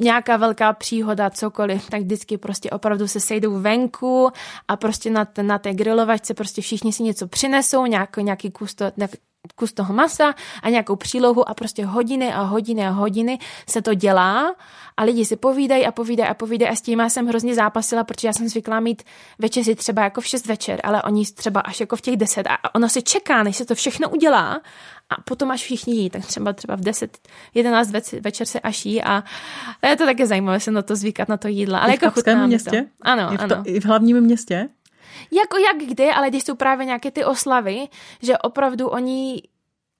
nějaká velká příhoda, cokoliv, tak vždycky prostě opravdu se sejdou venku a prostě na, na té grilovačce prostě všichni si něco přinesou, nějaký, nějaký kus, to, kus toho masa a nějakou přílohu a prostě hodiny a hodiny a hodiny se to dělá a lidi si povídají a povídají a povídají a s tím já jsem hrozně zápasila, protože já jsem zvyklá mít večeři třeba jako v 6 večer, ale oni třeba až jako v těch 10 a ono se čeká, než se to všechno udělá a potom až všichni jí, tak třeba třeba v 10, 11 večer se až jí a je to také zajímavé se na to zvykat, na to jídlo. Ale I v jako chutná městě? To. Ano, I v, to, ano. I v hlavním městě? Jako jak kdy, ale když jsou právě nějaké ty oslavy, že opravdu oni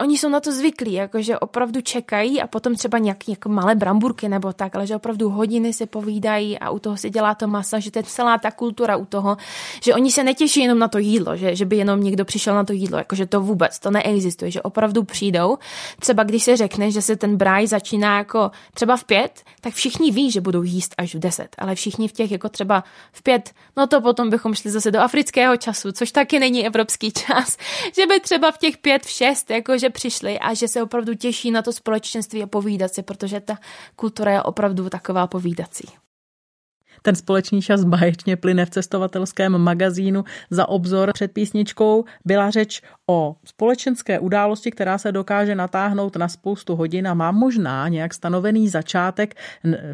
oni jsou na to zvyklí, jakože opravdu čekají a potom třeba nějaké jako malé bramburky nebo tak, ale že opravdu hodiny se povídají a u toho se dělá to masa, že to je celá ta kultura u toho, že oni se netěší jenom na to jídlo, že, že by jenom někdo přišel na to jídlo, jakože to vůbec, to neexistuje, že opravdu přijdou. Třeba když se řekne, že se ten braj začíná jako třeba v pět, tak všichni ví, že budou jíst až v deset, ale všichni v těch jako třeba v pět, no to potom bychom šli zase do afrického času, což taky není evropský čas, že by třeba v těch pět, v šest, jakože že přišli a že se opravdu těší na to společenství a povídat si, protože ta kultura je opravdu taková povídací. Ten společný čas báječně plyne v cestovatelském magazínu za obzor před písničkou. Byla řeč o společenské události, která se dokáže natáhnout na spoustu hodin a má možná nějak stanovený začátek,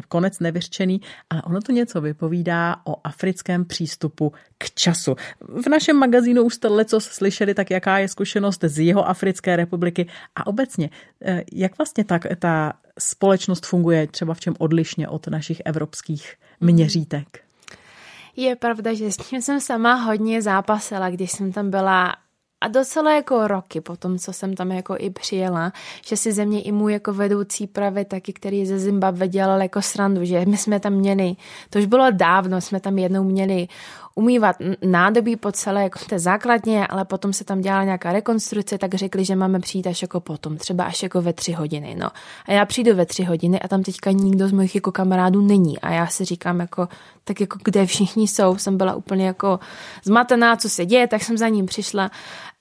konec nevyřčený, ale ono to něco vypovídá o africkém přístupu k času. V našem magazínu už jste leco slyšeli, tak jaká je zkušenost z jeho Africké republiky a obecně, eh, jak vlastně tak ta společnost funguje třeba v čem odlišně od našich evropských měřítek? Je pravda, že s tím jsem sama hodně zápasila, když jsem tam byla a docela jako roky po tom, co jsem tam jako i přijela, že si ze mě i můj jako vedoucí pravy taky, který ze Zimbabwe dělal jako srandu, že my jsme tam měli, to už bylo dávno, jsme tam jednou měli umývat nádobí po celé jako té základně, ale potom se tam dělala nějaká rekonstrukce, tak řekli, že máme přijít až jako potom, třeba až jako ve tři hodiny. No. A já přijdu ve tři hodiny a tam teďka nikdo z mojich jako kamarádů není. A já si říkám jako, tak jako kde všichni jsou, jsem byla úplně jako zmatená, co se děje, tak jsem za ním přišla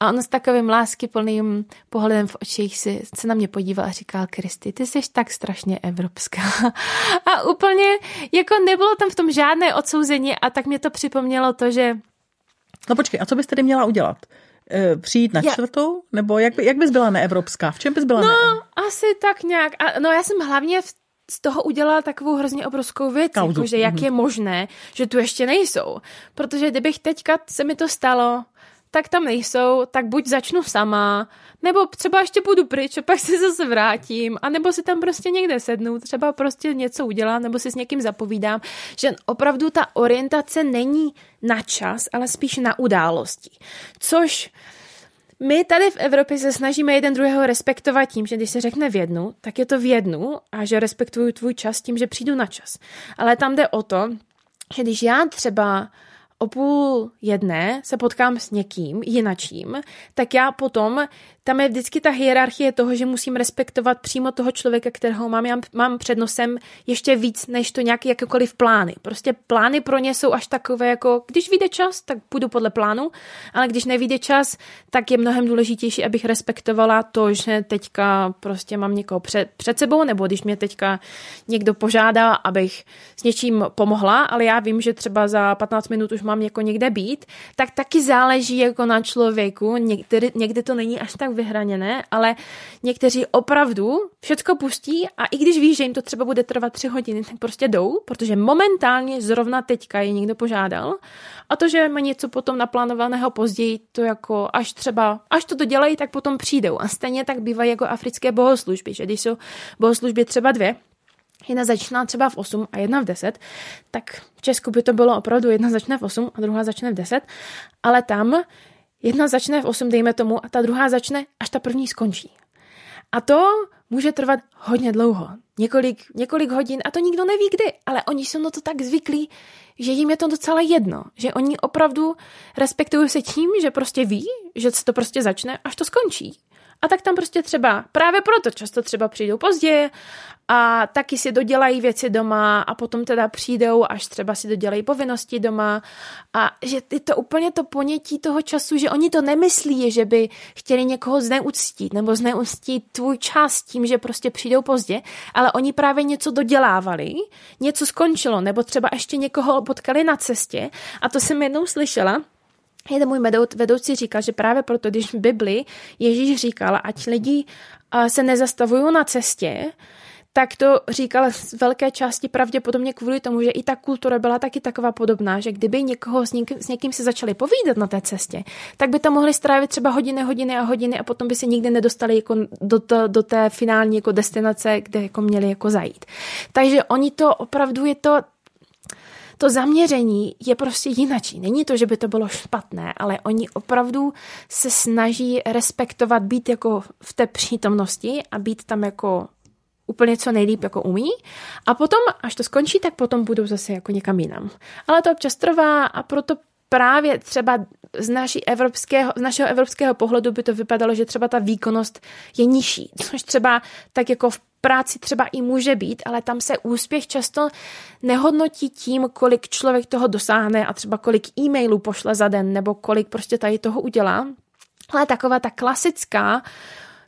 a on s takovým láskyplným pohledem v očích si, se na mě podíval a říkal, Kristy, ty jsi tak strašně evropská. A úplně jako nebylo tam v tom žádné odsouzení a tak mě to připomnělo to, že... No počkej, a co bys tedy měla udělat? E, přijít na čtvrtou? Nebo jak, by, jak bys byla neevropská? V čem bys byla No, ne... asi tak nějak. A, no já jsem hlavně v z toho udělala takovou hrozně obrovskou věc, jako, že jak mm-hmm. je možné, že tu ještě nejsou. Protože kdybych teďka se mi to stalo, tak tam nejsou, tak buď začnu sama, nebo třeba ještě půjdu pryč a pak se zase vrátím, a nebo si tam prostě někde sednu, třeba prostě něco udělám, nebo si s někým zapovídám, že opravdu ta orientace není na čas, ale spíš na události. Což my tady v Evropě se snažíme jeden druhého respektovat tím, že když se řekne v jednu, tak je to v jednu a že respektuju tvůj čas tím, že přijdu na čas. Ale tam jde o to, že když já třeba o půl jedné se potkám s někým jinačím, tak já potom tam je vždycky ta hierarchie toho, že musím respektovat přímo toho člověka, kterého mám. Já mám před nosem ještě víc, než to nějaké jakékoliv plány. Prostě plány pro ně jsou až takové, jako když vyjde čas, tak půjdu podle plánu, ale když nevyjde čas, tak je mnohem důležitější, abych respektovala to, že teďka prostě mám někoho před, před sebou, nebo když mě teďka někdo požádá, abych s něčím pomohla, ale já vím, že třeba za 15 minut už mám jako někde být, tak taky záleží jako na člověku. Někdy, někdy to není až tak vyhraněné, ale někteří opravdu všecko pustí a i když ví, že jim to třeba bude trvat tři hodiny, tak prostě jdou, protože momentálně zrovna teďka je někdo požádal a to, že má něco potom naplánovaného později, to jako až třeba, až to dodělají, tak potom přijdou. A stejně tak bývají jako africké bohoslužby, že když jsou bohoslužby třeba dvě, jedna začíná třeba v 8 a jedna v 10, tak v Česku by to bylo opravdu jedna začne v 8 a druhá začne v 10, ale tam Jedna začne v 8, dejme tomu, a ta druhá začne, až ta první skončí. A to může trvat hodně dlouho. Několik, několik hodin a to nikdo neví kdy, ale oni jsou na to tak zvyklí, že jim je to docela jedno. Že oni opravdu respektují se tím, že prostě ví, že se to prostě začne, až to skončí. A tak tam prostě třeba, právě proto často třeba přijdou pozdě a taky si dodělají věci doma a potom teda přijdou, až třeba si dodělají povinnosti doma. A že je to úplně to ponětí toho času, že oni to nemyslí, že by chtěli někoho zneuctít nebo zneuctít tvůj čas tím, že prostě přijdou pozdě, ale oni právě něco dodělávali, něco skončilo nebo třeba ještě někoho potkali na cestě. A to jsem jednou slyšela, Jeden můj vedoucí říkal, že právě proto, když v Bibli Ježíš říkal, ať lidi se nezastavují na cestě, tak to říkal z velké části pravděpodobně kvůli tomu, že i ta kultura byla taky taková podobná, že kdyby někoho s někým, s někým se začali povídat na té cestě, tak by tam mohli strávit třeba hodiny, hodiny a hodiny a potom by se nikdy nedostali jako do, to, do té finální jako destinace, kde jako měli jako zajít. Takže oni to opravdu je to to zaměření je prostě jinačí. Není to, že by to bylo špatné, ale oni opravdu se snaží respektovat, být jako v té přítomnosti a být tam jako úplně co nejlíp jako umí a potom, až to skončí, tak potom budou zase jako někam jinam. Ale to občas trvá a proto právě třeba z, naší evropského, z našeho evropského pohledu by to vypadalo, že třeba ta výkonnost je nižší, což třeba tak jako v práci třeba i může být, ale tam se úspěch často nehodnotí tím, kolik člověk toho dosáhne a třeba kolik e-mailů pošle za den nebo kolik prostě tady toho udělá, ale taková ta klasická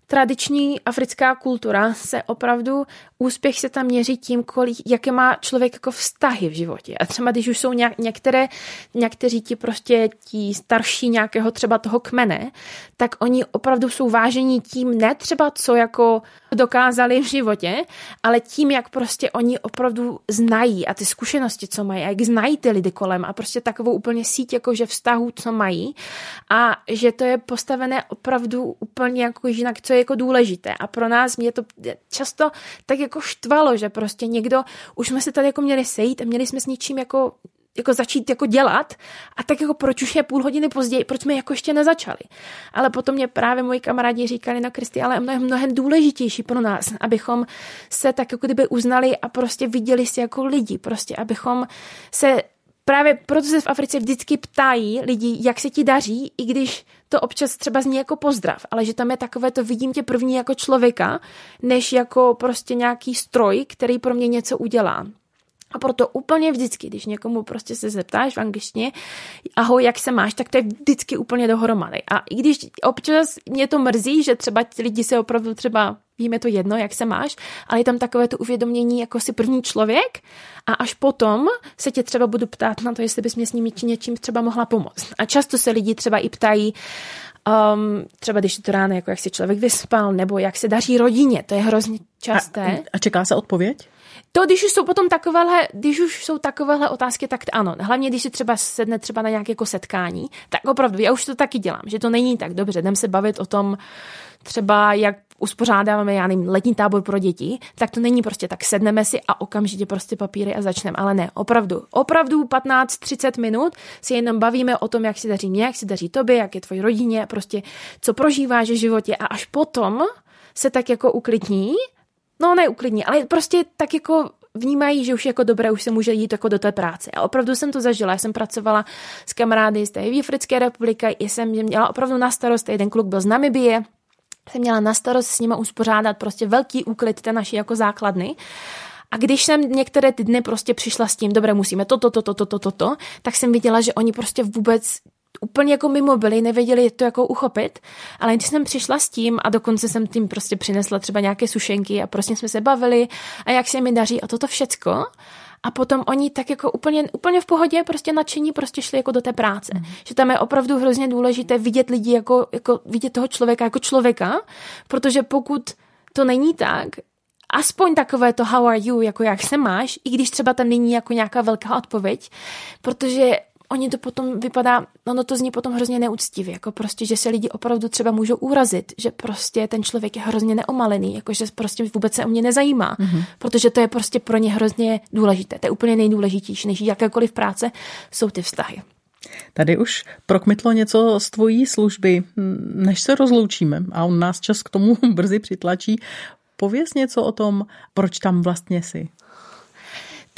tradiční africká kultura se opravdu, úspěch se tam měří tím, kolik, jaké má člověk jako vztahy v životě. A třeba když už jsou nějak, některé, někteří ti prostě ti starší nějakého třeba toho kmene, tak oni opravdu jsou vážení tím ne třeba co jako dokázali v životě, ale tím, jak prostě oni opravdu znají a ty zkušenosti, co mají, a jak znají ty lidi kolem a prostě takovou úplně síť jakože vztahů, co mají a že to je postavené opravdu úplně jako jinak, co je jako důležité. A pro nás mě to často tak jako štvalo, že prostě někdo, už jsme se tady jako měli sejít a měli jsme s něčím jako jako začít jako dělat a tak jako proč už je půl hodiny později, proč jsme jako ještě nezačali. Ale potom mě právě moji kamarádi říkali, no Kristi, ale mnohem, mnohem důležitější pro nás, abychom se tak jako kdyby uznali a prostě viděli si jako lidi, prostě abychom se právě proto se v Africe vždycky ptají lidi, jak se ti daří, i když to občas třeba zní jako pozdrav, ale že tam je takové to vidím tě první jako člověka, než jako prostě nějaký stroj, který pro mě něco udělá. A proto úplně vždycky, když někomu prostě se zeptáš v angličtině, ahoj, jak se máš, tak to je vždycky úplně dohromady. A i když občas mě to mrzí, že třeba ti lidi se opravdu třeba jim je to jedno, jak se máš, ale je tam takové to uvědomění jako si první člověk a až potom se tě třeba budu ptát na to, jestli bys mě s nimi či něčím třeba mohla pomoct. A často se lidi třeba i ptají, um, třeba když je to ráno, jako jak si člověk vyspal, nebo jak se daří rodině, to je hrozně časté. A, a čeká se odpověď? To, když už jsou potom takovéhle, když už jsou takovéhle otázky, tak ano. Hlavně, když si třeba sedne třeba na nějaké jako setkání, tak opravdu, já už to taky dělám, že to není tak dobře. Jdem se bavit o tom, třeba jak uspořádáme, já nevím, letní tábor pro děti, tak to není prostě tak sedneme si a okamžitě prostě papíry a začneme. Ale ne, opravdu, opravdu 15-30 minut si jenom bavíme o tom, jak si daří mě, jak si daří tobě, jak je tvoji rodině, prostě co prožíváš v životě a až potom se tak jako uklidní no ne uklidní, ale prostě tak jako vnímají, že už jako dobré, už se může jít jako do té práce. A opravdu jsem to zažila. Já jsem pracovala s kamarády z té Africké republiky, jsem měla opravdu na starost, jeden kluk byl z Namibie, jsem měla na starost s nimi uspořádat prostě velký úklid té naší jako základny. A když jsem některé ty dny prostě přišla s tím, dobré, musíme toto, toto, toto, toto, to, tak jsem viděla, že oni prostě vůbec úplně jako mimo byli, nevěděli to jako uchopit, ale když jsem přišla s tím a dokonce jsem tím prostě přinesla třeba nějaké sušenky a prostě jsme se bavili a jak se mi daří a toto všecko, a potom oni tak jako úplně, úplně v pohodě, prostě nadšení, prostě šli jako do té práce. Mm. Že tam je opravdu hrozně důležité vidět lidi jako, jako vidět toho člověka jako člověka, protože pokud to není tak, aspoň takové to how are you, jako jak se máš, i když třeba tam není jako nějaká velká odpověď, protože oni to potom vypadá, ono to zní potom hrozně neúctivě, jako prostě, že se lidi opravdu třeba můžou urazit, že prostě ten člověk je hrozně neomalený, jako že prostě vůbec se o mě nezajímá, mm-hmm. protože to je prostě pro ně hrozně důležité. To je úplně nejdůležitější, než jakékoliv práce jsou ty vztahy. Tady už prokmitlo něco z tvojí služby, než se rozloučíme a on nás čas k tomu brzy přitlačí. Pověz něco o tom, proč tam vlastně jsi.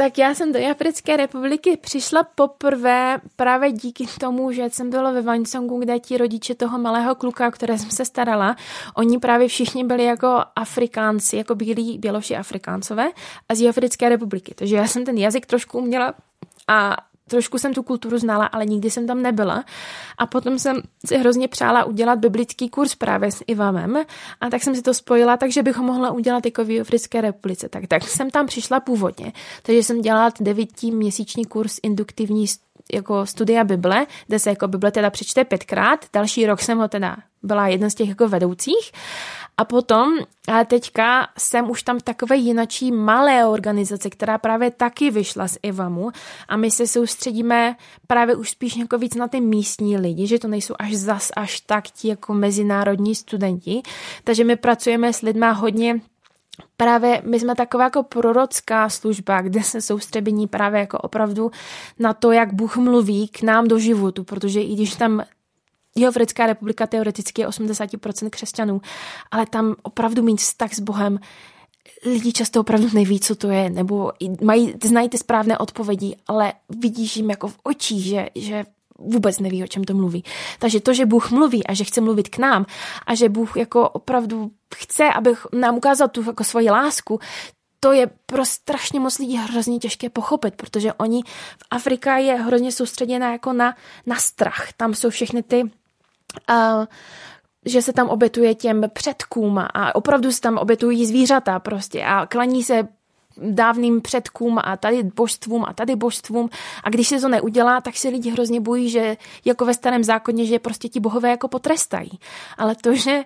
Tak já jsem do Africké republiky přišla poprvé právě díky tomu, že jsem byla ve Vansongu, kde ti rodiče toho malého kluka, o které jsem se starala, oni právě všichni byli jako Afrikánci, jako bílí běloši Afrikáncové a z Africké republiky. Takže já jsem ten jazyk trošku uměla a trošku jsem tu kulturu znala, ale nikdy jsem tam nebyla. A potom jsem si hrozně přála udělat biblický kurz právě s Ivamem a tak jsem si to spojila, takže bych ho mohla udělat jako v Africké republice. Tak, tak jsem tam přišla původně, takže jsem dělala devítiměsíční kurz induktivní jako studia Bible, kde se jako Bible teda přečte pětkrát, další rok jsem ho teda byla jedna z těch jako vedoucích. A potom, ale teďka jsem už tam takové jinačí malé organizace, která právě taky vyšla z Ivamu. A my se soustředíme právě už spíš jako víc na ty místní lidi, že to nejsou až zas až tak ti jako mezinárodní studenti, takže my pracujeme s lidma hodně právě my jsme taková jako prorocká služba, kde se soustředění právě jako opravdu na to, jak Bůh mluví k nám do životu, protože i když tam Jihoafrická republika teoreticky je 80% křesťanů, ale tam opravdu mít vztah s Bohem lidi často opravdu neví, co to je, nebo mají, znají ty správné odpovědi, ale vidíš jim jako v očích, že, že vůbec neví, o čem to mluví. Takže to, že Bůh mluví a že chce mluvit k nám a že Bůh jako opravdu chce, aby nám ukázal tu jako svoji lásku, to je pro strašně moc lidí hrozně těžké pochopit, protože oni v Afrika je hrozně soustředěná jako na, na strach. Tam jsou všechny ty uh, že se tam obětuje těm předkům a opravdu se tam obětují zvířata prostě a klaní se dávným předkům a tady božstvům a tady božstvům a když se to neudělá, tak se lidi hrozně bojí, že jako ve starém zákoně, že prostě ti bohové jako potrestají. Ale to, že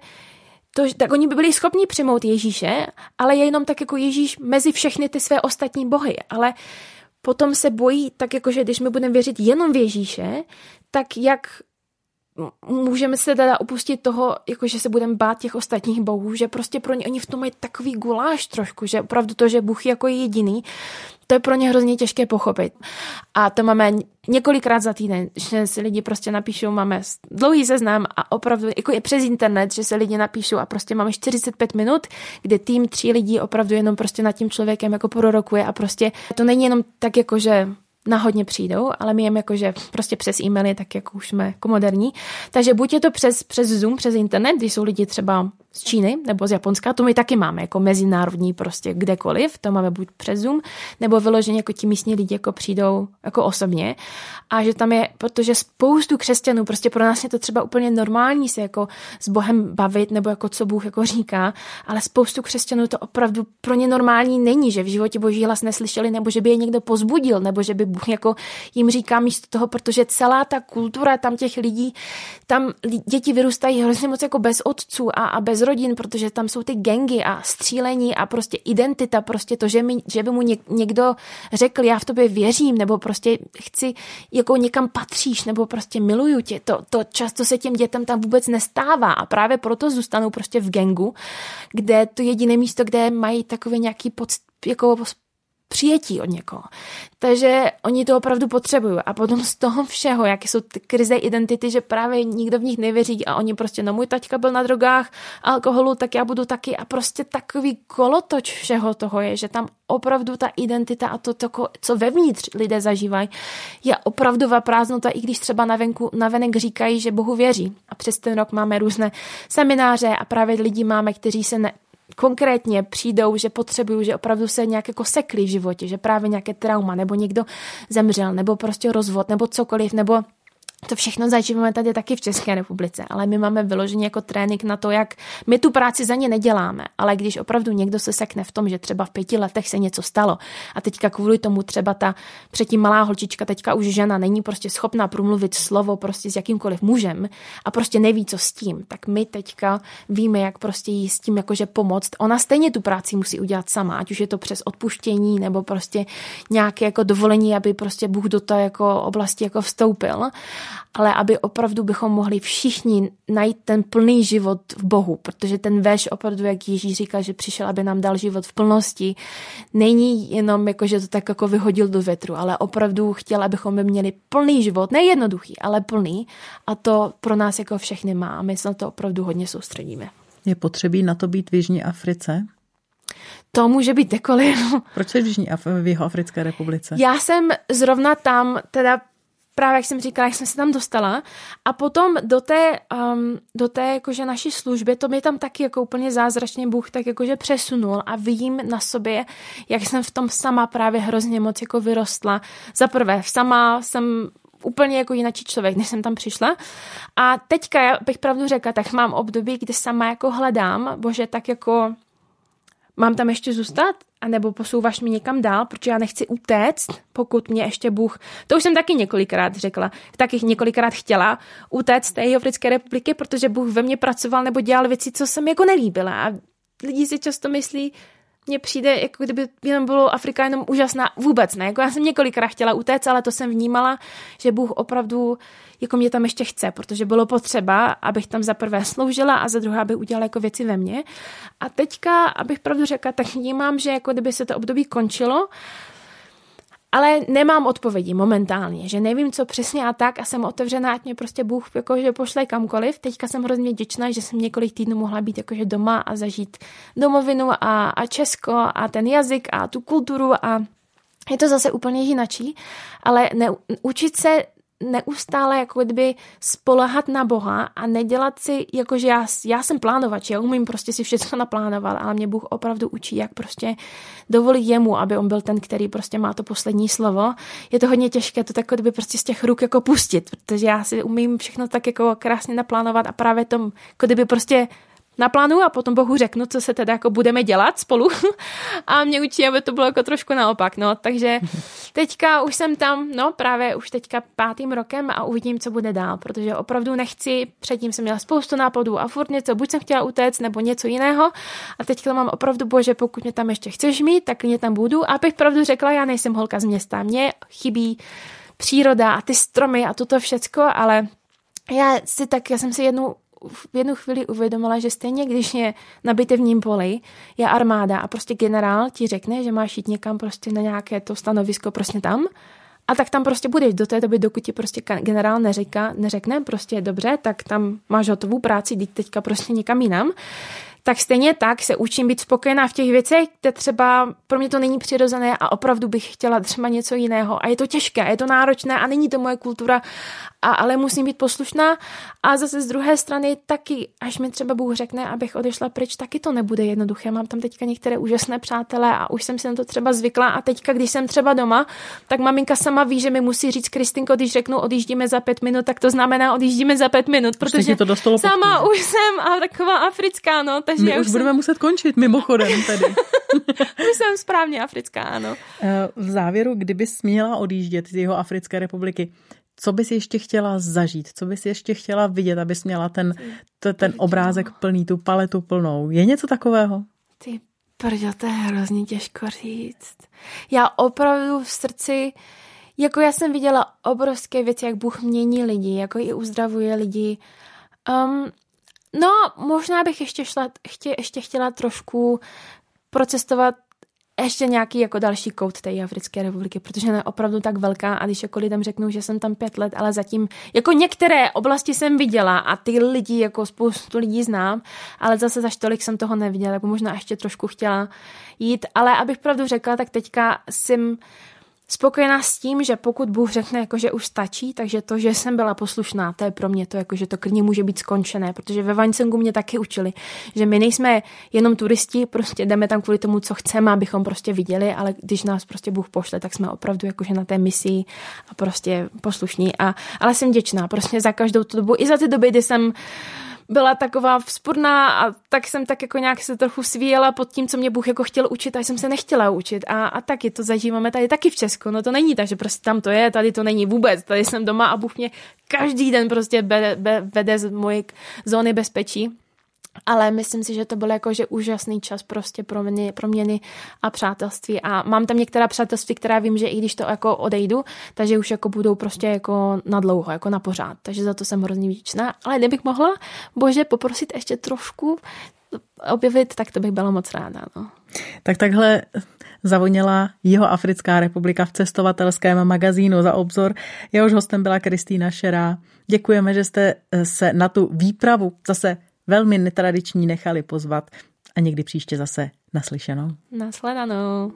to, tak oni by byli schopni přijmout Ježíše, ale je jenom tak jako Ježíš mezi všechny ty své ostatní bohy. Ale potom se bojí, tak jako, že když my budeme věřit jenom v Ježíše, tak jak můžeme se teda opustit toho, jako že se budeme bát těch ostatních bohů, že prostě pro ně oni v tom mají takový guláš trošku, že opravdu to, že Bůh jako je jediný, to je pro ně hrozně těžké pochopit. A to máme několikrát za týden, že si lidi prostě napíšou, máme dlouhý seznam a opravdu, jako je přes internet, že se lidi napíšou a prostě máme 45 minut, kde tým tří lidí opravdu jenom prostě nad tím člověkem jako prorokuje a prostě to není jenom tak jako, že náhodně přijdou, ale my jim jakože prostě přes e-maily, tak jako už jsme jako moderní. Takže buď je to přes, přes Zoom, přes internet, když jsou lidi třeba z Číny nebo z Japonska, to my taky máme jako mezinárodní prostě kdekoliv, to máme buď přes Zoom, nebo vyloženě jako ti místní lidi jako přijdou jako osobně. A že tam je, protože spoustu křesťanů, prostě pro nás je to třeba úplně normální se jako s Bohem bavit, nebo jako co Bůh jako říká, ale spoustu křesťanů to opravdu pro ně normální není, že v životě boží hlas neslyšeli, nebo že by je někdo pozbudil, nebo že by Bůh jako jim říká místo toho, protože celá ta kultura tam těch lidí, tam děti vyrůstají hrozně moc jako bez otců a, a bez rodin, protože tam jsou ty gengy a střílení a prostě identita, prostě to, že, mi, že by mu někdo řekl, já v tobě věřím, nebo prostě chci, jako někam patříš, nebo prostě miluju tě, to, to často se těm dětem tam vůbec nestává. A právě proto zůstanou prostě v gengu, kde to jediné místo, kde mají takový nějaký pod, jako přijetí od někoho. Takže oni to opravdu potřebují. A potom z toho všeho, jaké jsou ty krize identity, že právě nikdo v nich nevěří a oni prostě, no můj taťka byl na drogách, alkoholu, tak já budu taky. A prostě takový kolotoč všeho toho je, že tam opravdu ta identita a to, to co vevnitř lidé zažívají, je opravdová prázdnota, i když třeba na, venku, na venek říkají, že Bohu věří. A přes ten rok máme různé semináře a právě lidi máme, kteří se ne, konkrétně přijdou, že potřebují, že opravdu se nějak jako sekli v životě, že právě nějaké trauma, nebo někdo zemřel, nebo prostě rozvod, nebo cokoliv, nebo to všechno zažíváme tady taky v České republice, ale my máme vyloženě jako trénink na to, jak my tu práci za ně neděláme, ale když opravdu někdo se sekne v tom, že třeba v pěti letech se něco stalo a teďka kvůli tomu třeba ta předtím malá holčička, teďka už žena není prostě schopná promluvit slovo prostě s jakýmkoliv mužem a prostě neví, co s tím, tak my teďka víme, jak prostě jí s tím jakože pomoct. Ona stejně tu práci musí udělat sama, ať už je to přes odpuštění nebo prostě nějaké jako dovolení, aby prostě Bůh do té jako oblasti jako vstoupil ale aby opravdu bychom mohli všichni najít ten plný život v Bohu, protože ten veš opravdu, jak Ježíš říká, že přišel, aby nám dal život v plnosti, není jenom jako, že to tak jako vyhodil do větru, ale opravdu chtěl, abychom měli plný život, nejednoduchý, ale plný a to pro nás jako všechny má a my se na to opravdu hodně soustředíme. Je potřebí na to být v Jižní Africe? To může být dekoliv. Proč jsi v Jižní Af- v Jihoafrické republice? Já jsem zrovna tam teda právě jak jsem říkala, jak jsem se tam dostala a potom do té, um, do té jakože naší služby, to mě tam taky jako úplně zázračně Bůh tak jakože přesunul a vidím na sobě, jak jsem v tom sama právě hrozně moc jako vyrostla. Za prvé, sama jsem úplně jako jiný člověk, než jsem tam přišla. A teďka, já bych pravdu řekla, tak mám období, kdy sama jako hledám, bože, tak jako mám tam ještě zůstat? A nebo posouváš mi někam dál, protože já nechci utéct, pokud mě ještě Bůh, to už jsem taky několikrát řekla, taky několikrát chtěla utéct z té Jihoafrické republiky, protože Bůh ve mně pracoval nebo dělal věci, co jsem jako nelíbila. A lidi si často myslí, mně přijde, jako kdyby jenom bylo Afrika jenom úžasná. Vůbec ne. Jako já jsem několikrát chtěla utéct, ale to jsem vnímala, že Bůh opravdu jako mě tam ještě chce, protože bylo potřeba, abych tam za prvé sloužila a za druhé, aby udělala jako věci ve mně. A teďka, abych pravdu řekla, tak vnímám, že jako kdyby se to období končilo, ale nemám odpovědi momentálně, že nevím, co přesně a tak a jsem otevřená, ať mě prostě Bůh jakože pošle kamkoliv. Teďka jsem hrozně vděčná, že jsem několik týdnů mohla být jakože doma a zažít domovinu a, a Česko a ten jazyk a tu kulturu a je to zase úplně jinačí, ale ne, učit se neustále jako kdyby spolehat na Boha a nedělat si, jakože já, já jsem plánovač, já umím prostě si všechno naplánovat, ale mě Bůh opravdu učí, jak prostě dovolit jemu, aby on byl ten, který prostě má to poslední slovo. Je to hodně těžké to tak kdyby prostě z těch ruk jako pustit, protože já si umím všechno tak jako krásně naplánovat a právě tom, jako kdyby prostě naplánu a potom Bohu řeknu, co se teda jako budeme dělat spolu. A mě učí, aby to bylo jako trošku naopak, no, takže teďka už jsem tam, no, právě už teďka pátým rokem a uvidím, co bude dál, protože opravdu nechci, předtím jsem měla spoustu nápadů a furt něco, buď jsem chtěla utéct, nebo něco jiného. A teďka mám opravdu, bože, pokud mě tam ještě chceš mít, tak mě tam budu. A abych pravdu řekla, já nejsem holka z města, mně chybí příroda a ty stromy a toto všecko, ale já si tak, já jsem si jednu v jednu chvíli uvědomila, že stejně když je na bitevním poli, je armáda a prostě generál ti řekne, že máš jít někam prostě na nějaké to stanovisko prostě tam a tak tam prostě budeš. Do té doby, dokud ti prostě generál neříká, neřekne prostě dobře, tak tam máš hotovou práci, jít teďka prostě někam jinam tak stejně tak se učím být spokojená v těch věcech, kde třeba pro mě to není přirozené a opravdu bych chtěla třeba něco jiného. A je to těžké, je to náročné a není to moje kultura, a, ale musím být poslušná. A zase z druhé strany taky, až mi třeba Bůh řekne, abych odešla pryč, taky to nebude jednoduché. Mám tam teďka některé úžasné přátelé a už jsem si na to třeba zvykla. A teďka, když jsem třeba doma, tak maminka sama ví, že mi musí říct, Kristinko, když řeknu odjíždíme za pět minut, tak to znamená odjíždíme za pět minut, protože to sama už jsem a taková africká, no, takže My už, už budeme jsem... muset končit, mimochodem tady. už jsem správně africká, ano. Eh, v závěru, kdybys měla odjíždět z jeho Africké republiky, co bys ještě chtěla zažít, co bys ještě chtěla vidět, abys měla ten, ten, ten obrázek plný, tu paletu plnou. Je něco takového? Ty prďo, to je hrozně těžko říct. Já opravdu v srdci, jako já jsem viděla obrovské věci, jak Bůh mění lidi, jako i uzdravuje lidi. Um, No, možná bych ještě, šla, chtě, ještě chtěla trošku procestovat ještě nějaký jako další kout té Africké republiky, protože je opravdu tak velká a když jako lidem řeknu, že jsem tam pět let, ale zatím jako některé oblasti jsem viděla a ty lidi, jako spoustu lidí znám, ale zase za tolik jsem toho neviděla, jako možná ještě trošku chtěla jít, ale abych pravdu řekla, tak teďka jsem spokojená s tím, že pokud Bůh řekne, jako, že už stačí, takže to, že jsem byla poslušná, to je pro mě to, jako, že to klidně může být skončené, protože ve Vaňcengu mě taky učili, že my nejsme jenom turisti, prostě jdeme tam kvůli tomu, co chceme, abychom prostě viděli, ale když nás prostě Bůh pošle, tak jsme opravdu jakože na té misi a prostě poslušní. A, ale jsem děčná prostě za každou tu dobu, i za ty doby, kdy jsem byla taková vzpurná a tak jsem tak jako nějak se trochu svíjela pod tím, co mě Bůh jako chtěl učit a jsem se nechtěla učit. A, a taky to zažíváme tady taky v Česku, no to není tak, že prostě tam to je, tady to není vůbec, tady jsem doma a Bůh mě každý den prostě vede, vede z mojí zóny bezpečí ale myslím si, že to byl jakože úžasný čas prostě pro mě, pro měny a přátelství a mám tam některá přátelství, která vím, že i když to jako odejdu, takže už jako budou prostě jako na dlouho, jako na pořád, takže za to jsem hrozně vděčná, ale kdybych mohla, bože, poprosit ještě trošku objevit, tak to bych byla moc ráda. No. Tak takhle zavoněla jeho Africká republika v cestovatelském magazínu za obzor. Jehož hostem byla Kristýna Šerá. Děkujeme, že jste se na tu výpravu zase velmi netradiční nechali pozvat a někdy příště zase naslyšenou. Nasledanou.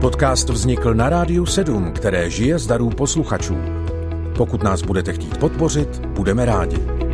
Podcast vznikl na Rádiu 7, které žije z darů posluchačů. Pokud nás budete chtít podpořit, budeme rádi.